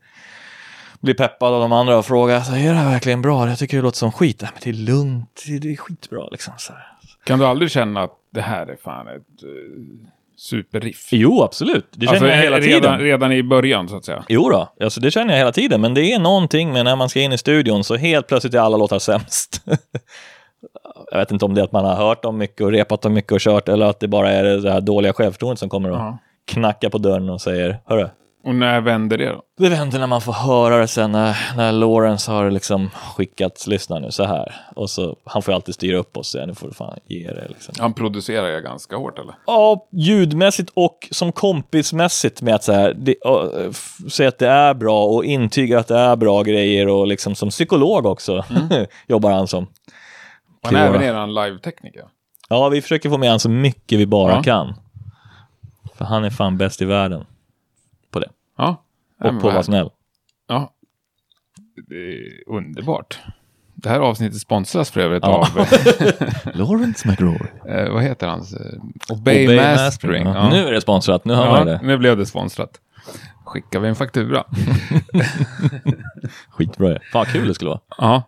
bli peppad av de andra och fråga, så, är det här verkligen bra? Jag tycker det låter som skit. Nej, men det är lugnt, det är skitbra liksom. Så här. Kan du aldrig känna att det här är fan ett uh, superriff? Jo, absolut. Det känner Alltså, jag hela redan, tiden. redan i början så att säga. Jo då, alltså det känner jag hela tiden, men det är någonting med när man ska in i studion så helt plötsligt är alla låtar sämst. jag vet inte om det är att man har hört dem mycket och repat dem mycket och kört eller att det bara är det här dåliga självförtroendet som kommer och Ja. knackar på dörren och säger Hörru, Och när vänder det då? det vänder när man får höra det sen när, när Lawrence har liksom skickat, lyssna nu så här. Och så, han får ju alltid styra upp och säga nu får du fan ge det liksom. Han producerar ju ganska hårt eller? Ja, ljudmässigt och som kompismässigt med att så här, det, säga att det är bra och intyga att det är bra grejer och liksom som psykolog också jobbar han som. Han är även eran live-tekniker. Ja, vi försöker få med han så mycket vi bara Ja. kan. För han är fan bäst i världen. Ja. Och på vad vara snäll. Ja. Det är underbart. Det här avsnittet sponsras för övrigt Ja. av, Lawrence McRory. eh, vad heter hans? Eh, Obey, Mastering. Ja. Ja. Nu är det sponsrat, nu man Ja, det. nu blev det sponsrat. Skickar vi en faktura? Skitbra. Fan kul det skulle vara. Ja.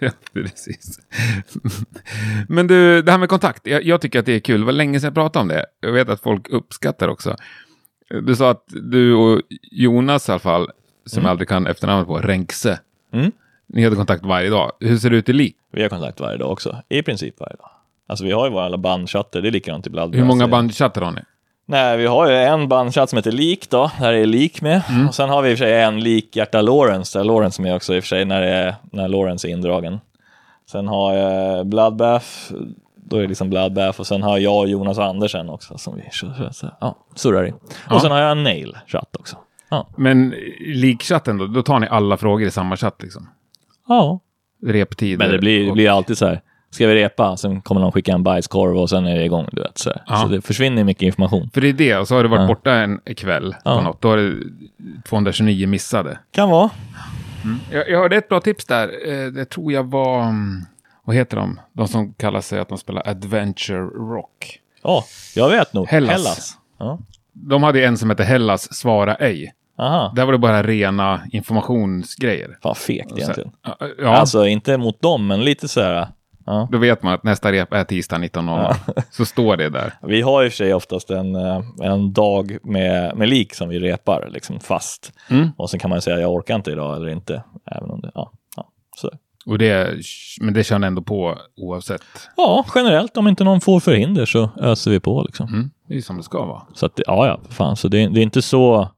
Ja, Precis. Men du, det här med kontakt. Jag, jag tycker att det är kul. Det var länge sedan jag pratade om det. Jag vet att folk uppskattar också. Du sa att du och Jonas i alla fall, som jag aldrig kan efternamnet på, Renkse. Mm. Ni hade kontakt varje dag. Hur ser det ut i lik? Vi har kontakt varje dag också. I princip varje dag. Alltså vi har ju våra alla bandchatter, det är likadant i Blood Hur många Brother. bandchattar har ni? Nej, vi har ju en bandchatt som heter Lik då, där är Lik med. Mm. Och sen har vi i och för sig en Lik Hjärta Lawrence, där Lawrence är med också i och för sig när, det är, när Lawrence är indragen. Sen har jag Bloodbath, då är det liksom Bloodbath och sen har jag och Jonas Andersen också som vi ja, surrar i. Ja. Och sen har jag en Nail-chatt också. Ja. Men likchatten då, då tar ni alla frågor i samma chatt liksom? ja. Reptider? Men det blir, det och- blir alltid så här, ska vi repa? Sen kommer någon skicka en bajskorv och sen är det igång, du vet. Så. Ja. så det försvinner mycket information. För det är det, och så har du varit Ja. borta en kväll Ja. på något. Då har du 229 missade. Kan vara. Jag, jag hörde ett bra tips där. Eh, Det tror jag var... Vad heter de? De som kallar sig att de spelar Adventure Rock. Ja, jag vet nog. Hellas. Ja. De hade en som hette Hellas Svara ej. Aha. Där var det bara rena informationsgrejer. Fan fegt egentligen. Ja, ja Alltså inte mot dem, men lite så här. Ja. då vet man att nästa rep är tisdag 19.00. Så står det där. Vi har i och för sig oftast en, eh, en dag med, med lik som vi repar liksom fast. Mm. Och sen kan man säga jag orkar inte idag eller inte. Även om det, ja, ja, så. Och det, men det kör ni ändå på oavsett. ja, generellt om inte någon får förhinder så öser vi på liksom. Mm. Det är som det ska vara. Så att, ja, ja, fan, så det, det är inte så.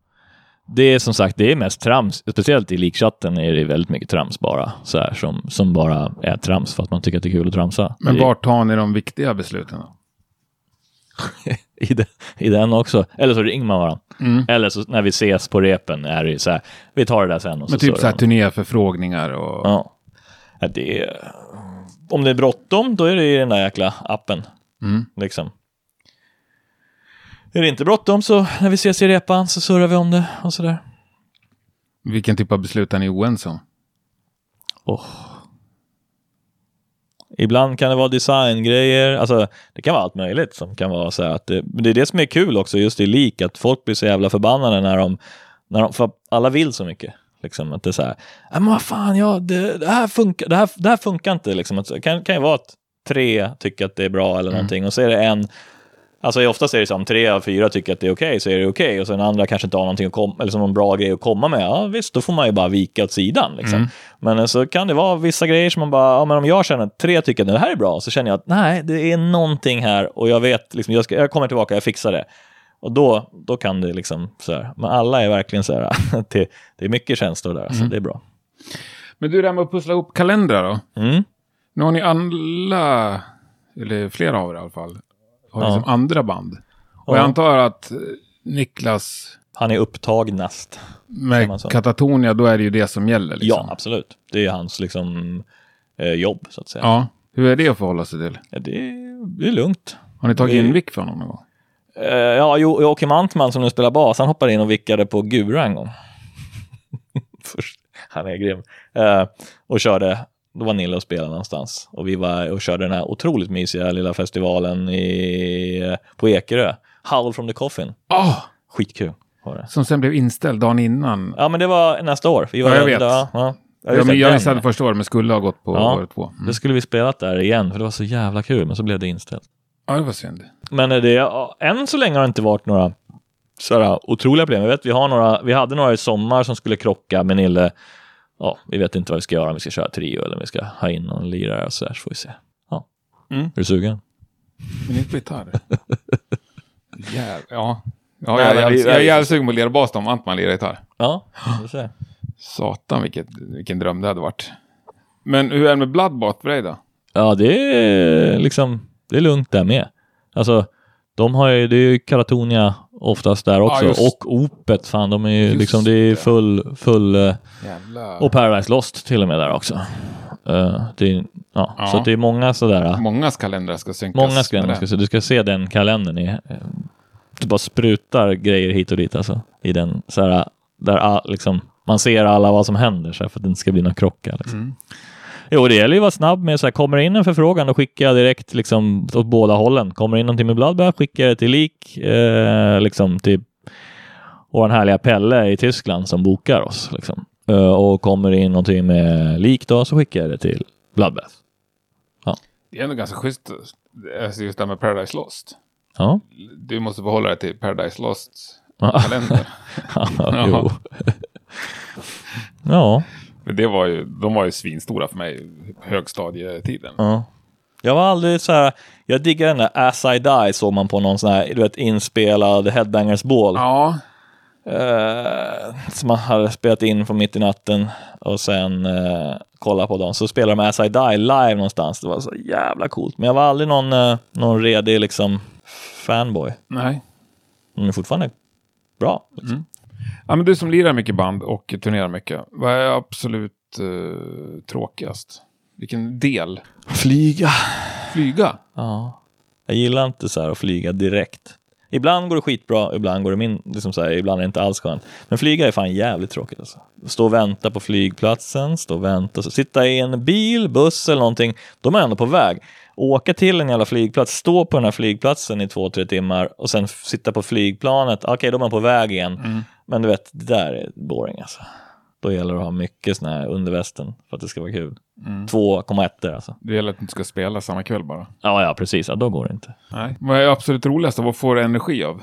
Det är som sagt, det är mest trams. Speciellt i likchatten är det väldigt mycket trams bara. Så här, som, som bara är trams för att man tycker att det är kul att tramsa. Men vart tar ni de viktiga besluten? då? i, den, i den också. Eller så ringer man varandra. Mm. Eller så när vi ses på repen är det så här, vi tar det där sen. Och Men så typ surrar så här man. turnéförfrågningar och... Ja. Det är, om det är bråttom, då är det i den där jäkla appen. Mm. Liksom. Är det inte bråttom så när vi ses i repan så surrar vi om det och sådär. Vilken typ av beslut är ni oense om? Oh. Ibland kan det vara designgrejer, alltså det kan vara allt möjligt som kan vara så här att det, det är det som är kul också just i lik, att folk blir så jävla förbannade när de, när de för alla vill så mycket. Liksom att det är så här, "Ja, men vad fan, ja, det, det, här funkar, det, här, det här funkar inte liksom. Att, det kan, kan ju vara att tre tycker att det är bra eller någonting och så är det en, Alltså oftast är det så om tre av fyra tycker att det är okej så är det okej och sen andra kanske inte har någonting att komma, eller som någon bra grej att komma med. Ja visst, då får man ju bara vika åt sidan liksom. Men eh, så kan det vara vissa grejer som man bara, ja men om jag känner att tre tycker att det här är bra, så känner jag att nej, det är någonting här och jag vet, liksom, jag, ska, jag kommer tillbaka, jag fixar det. Och då, då kan det liksom så här, men alla är verkligen så här, det, det är mycket känslor där, så det är bra. Men du, det här med att pussla ihop kalendrar då? Mm. Nu har ni alla, eller flera av er i alla fall, har Ja. liksom andra band. Och Ja. jag antar att eh, Niklas Han är upptagnast. Med? Katatonia, då är det ju det som gäller. Liksom. Ja, absolut. Det är hans liksom, eh, jobb, så att säga. Ja. Hur är det att förhålla sig till? Ja, det, är, det är lugnt. Har ni tagit Det- in vick för honom någon gång? Eh, ja, Jo- Joakim Antman som nu spelar bas, han hoppade in och vickade på Gura en gång. Först, han är grym. Eh, och körde, då var Nille och spelade någonstans. Och vi var och körde den här otroligt mysiga lilla festivalen i, eh, på Ekerö. Howl from the Coffin. Ah! Skitkul det. Som sen blev inställd dagen innan. Ja, men det var nästa år. Vi var Ja, jag där- vet. Ja, ja. Ja, men det, jag missade första året, men skulle ha gått på Ja. året två. Mm. Då skulle vi spelat där igen, för det var så jävla kul, men så blev det inställt. Ja, det var synd. Men det, än så länge har det inte varit några sådär otroliga problem. Jag vet, vi, har några, vi hade några i sommar som skulle krocka med Nille. Ja, vi vet inte vad vi ska göra, om vi ska köra trio eller om vi ska ha in någon lirare och sådär, så får vi se. Ja. Mm. Är du sugen? Men inte på gitarr. Ja. Ja, Nej, jag, jag, vi- jag är jävligt sugen på att lira bas om Antman lirar gitarr. Ja, vi får se. Satan vilket, vilken dröm det hade varit. Men hur är det med Bloodbath för dig då? Ja, det är liksom, det är lugnt där med. Alltså, de har ju, det är ju Karatonia oftast där också. just- och Opet, fan, de är ju Just liksom, det är det. full, full eh, Jävla... Och Paradise Lost till och med där också. Eh, det är, ja, Ja. Så det är många sådär, Mångas kalendrar ska synkas. många det. ska se. Du ska se den kalendern. I, eh, det bara sprutar grejer hit och dit alltså. I den, såhär, där all, liksom, man ser alla vad som händer så här, för att det inte ska bli några krockar. Liksom. Mm. Jo, det gäller ju att vara snabb med så här, kommer det in en förfrågan, då skickar jag direkt liksom åt båda hållen. Kommer det in någonting med Bloodbath, skickar jag det till lik, eh, liksom till vår härliga Pelle i Tyskland som bokar oss. Liksom. Eh, och kommer det in någonting med lik då, så skickar jag det till Bloodbath. Det är ändå ganska schysst. alltså Just det här med Paradise Lost. Ja. Du måste förhålla dig till Paradise Lost Ja, kalender. jo. ja. Det var ju, de var ju svinstora för mig högstadietiden. Ja. Jag var aldrig så här, jag diggar den där As I Die såg man på någon sån här, du vet, inspelad Headbangers Ball. Ja, Eh, som man hade spelat in från mitt i natten och sen uh, kolla på dem. Så spelade de As I Die live någonstans. Det var så jävla coolt. Men jag var aldrig någon, uh, någon redig liksom fanboy. nej. De är fortfarande bra. Liksom. Ja, men du som lirar mycket band och turnerar mycket. Vad är absolut eh, tråkigast? Vilken del? Flyga. Flyga? Ja. Jag gillar inte så här att flyga direkt. Ibland går det skitbra, ibland går det min, liksom så här, ibland är det inte alls skönt. Men flyga är fan jävligt tråkigt alltså. Stå och vänta på flygplatsen, stå och vänta, sitta i en bil, buss eller någonting. De är ändå på väg. Åka till en jävla flygplats, stå på den här flygplatsen i två, tre timmar och sen sitta på flygplanet. Okej, då är man på väg igen. Men du vet, det där är boring alltså. Då gäller det att ha mycket sån här undervästen för att det ska vara kul. 2,1 alltså. Det gäller att du inte ska spela samma kväll bara. Ja, ja, precis. Ja, då går det inte. Nej. Vad är absolut roligast? Vad får du energi av?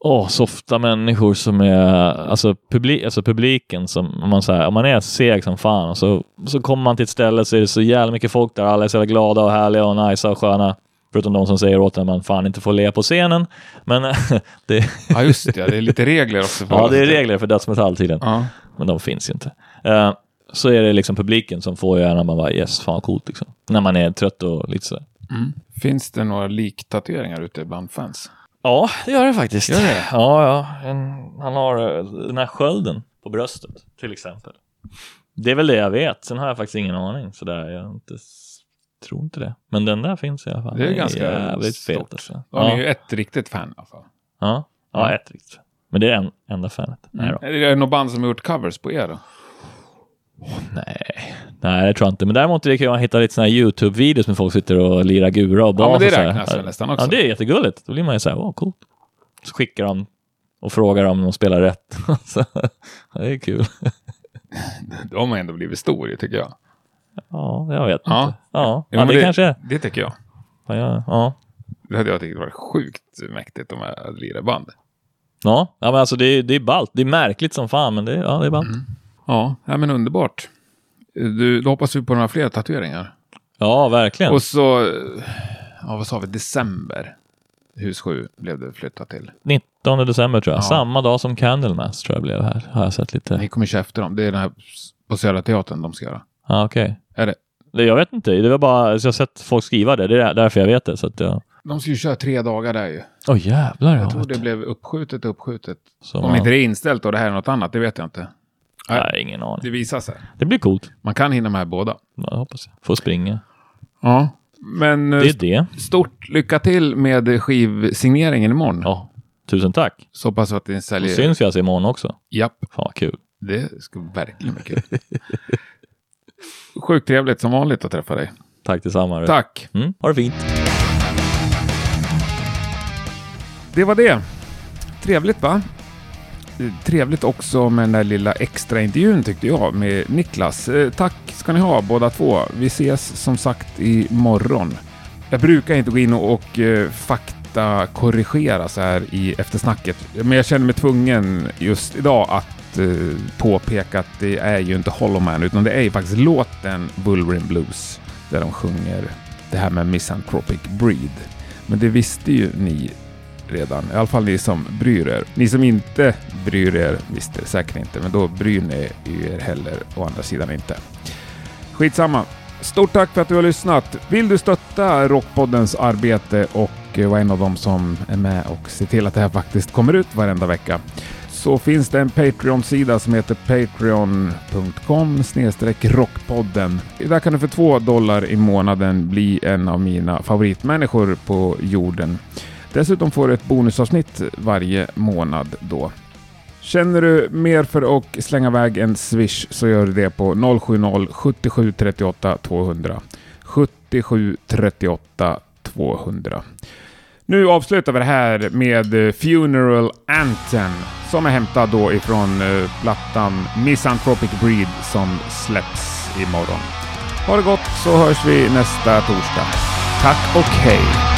Åh, softa människor som är, alltså, publi alltså publiken som, om man, så här, om man är seg som fan och så, så kommer man till ett ställe så är det så jävla mycket folk där, alla är så jävla glada och härliga och nice och sköna. Förutom de som säger åt en att man fan inte får le på scenen. Men det, Ja, just det. Det är lite regler också. ja, det är regler för dödsmetall tydligen. Ja. Men de finns ju inte. Eh, så är det liksom publiken som får gärna man bara yes, fan coolt liksom. När man är trött och lite sådär. Finns det några liktatueringar ute bland fans? Ja, det gör det faktiskt. Gör det? Ja, ja. En, han har eh, den här skölden på bröstet, till exempel. Det är väl det jag vet. Sen har jag faktiskt ingen aning. Sådär. Jag inte, tror inte det. Men den där finns i alla fall. Det är Den ganska jävligt stort. fet alltså. Då har ni Ja, ju ett riktigt fan i alla fall. ja, ja, ett riktigt. Men det är en, enda fanet. Nej då. Är det något band som har gjort covers på er då? Nej. Nej, det tror jag inte. Men däremot det kan man hitta lite såna här YouTube-videos med folk sitter och lirar gura och bas Ja, men det räknas väl nästan också. Ja, det är jättegulligt. Då blir man ju så här, åh, coolt. Så skickar de och frågar om de spelar rätt. ja, det är kul. De har ändå blivit stor tycker jag. Ja, jag vet Ja. inte. Ja, Jo, ja men det, kanske. Det tycker jag. Ja, ja, ja. Det hade jag tyckt varit sjukt mäktigt om jag hade lirat band. Ja, ja men alltså det, är- det är ballt. Det är märkligt som fan, men det, ja, det är ballt. Ja, ja men underbart. Du, då hoppas vi på några fler tatueringar. Ja, verkligen. Och så, ja vad sa vi, december. Hus 7 blev det flyttat till. 19 december tror jag. Ja. Samma dag som Candlemass tror jag blev här. Har jag sett lite. Ni kommer köra efter dem. Det är den här på Södra Teatern de ska göra. Ja, okej. Är det? Det- Jag vet inte. Det var bara, jag har sett folk skriva det. Det är därför jag vet det. Så att jag... De ska ju köra tre dagar där ju. Åh jävlar. Jag ja, tror det blev uppskjutet och uppskjutet. Så Om man- inte det är inställt och det här är något annat, det vet jag inte. Nej, ingen aning. Det visar sig. Det blir coolt. Man kan hinna med båda. Ja, jag hoppas jag. Får springa. Ja. Men eh, Det är det. stort lycka till med skivsigneringen imorgon. Ja, tusen tack. Så hoppas vi att ni Då säljer. syns vi alltså imorgon också. Japp, Fan vad kul. det ska verkligen bli kul. Sjukt trevligt som vanligt att träffa dig. Tack detsamma. Tack. Mm, ha det fint. Det var det. Trevligt va? Trevligt också med den där lilla extra intervjun tyckte jag med Niklas. Eh, tack ska ni ha båda två. Vi ses som sagt imorgon. Jag brukar inte gå in och, och eh, fakta korrigera så här i eftersnacket. Men jag känner mig tvungen just idag att eh, påpeka att det är ju inte Hollow Man utan det är ju faktiskt låten Wolverine Blues där de sjunger det här med Misanthropic Breed. Men det visste ju ni redan. I alla fall ni som bryr er. Ni som inte bryr er visste det säkert inte, men då bryr ni er heller å andra sidan inte. Skitsamma. Stort tack för att du har lyssnat. Vill du stötta Rockpoddens arbete och vara en av dem som är med och ser till att det här faktiskt kommer ut varenda vecka så finns det en Patreon-sida som heter patreon.com rockpodden. Där kan du för två dollar i månaden bli en av mina favoritmänniskor på jorden. Dessutom får du ett bonusavsnitt varje månad då. Känner du mer för att slänga iväg en swish så gör du det på 070 77 38 200. 77 38 200. Nu avslutar vi det här med eh, Funeral Anthem som är hämtad då ifrån eh, plattan Misanthropic Breed som släpps imorgon. Ha det gott så hörs vi nästa torsdag. Tack och hej!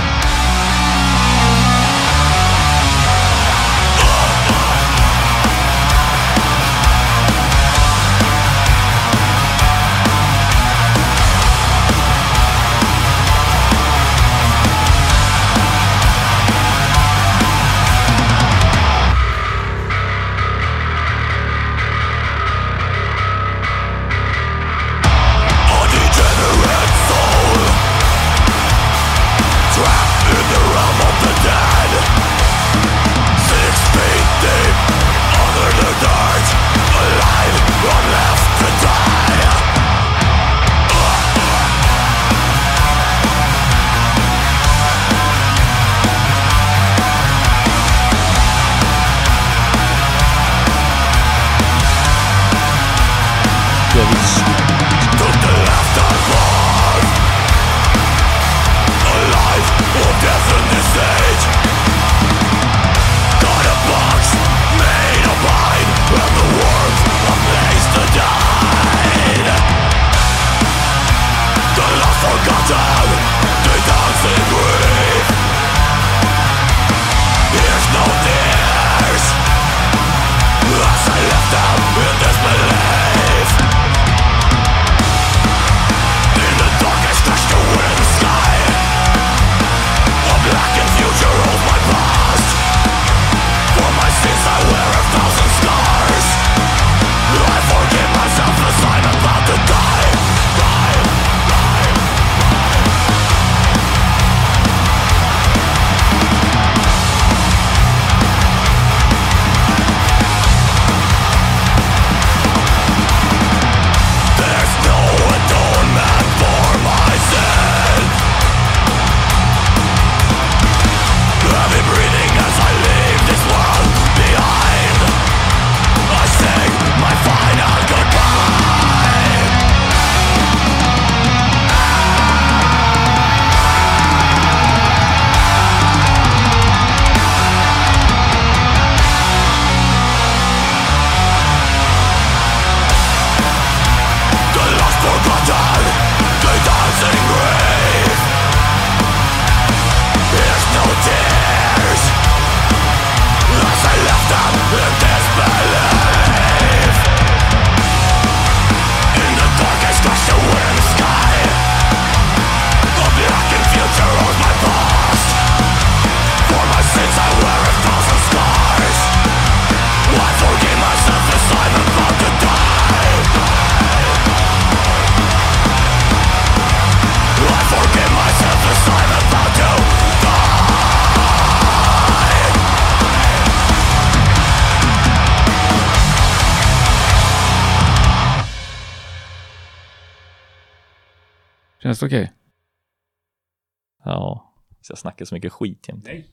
Snackar så mycket skit jämt. Nej.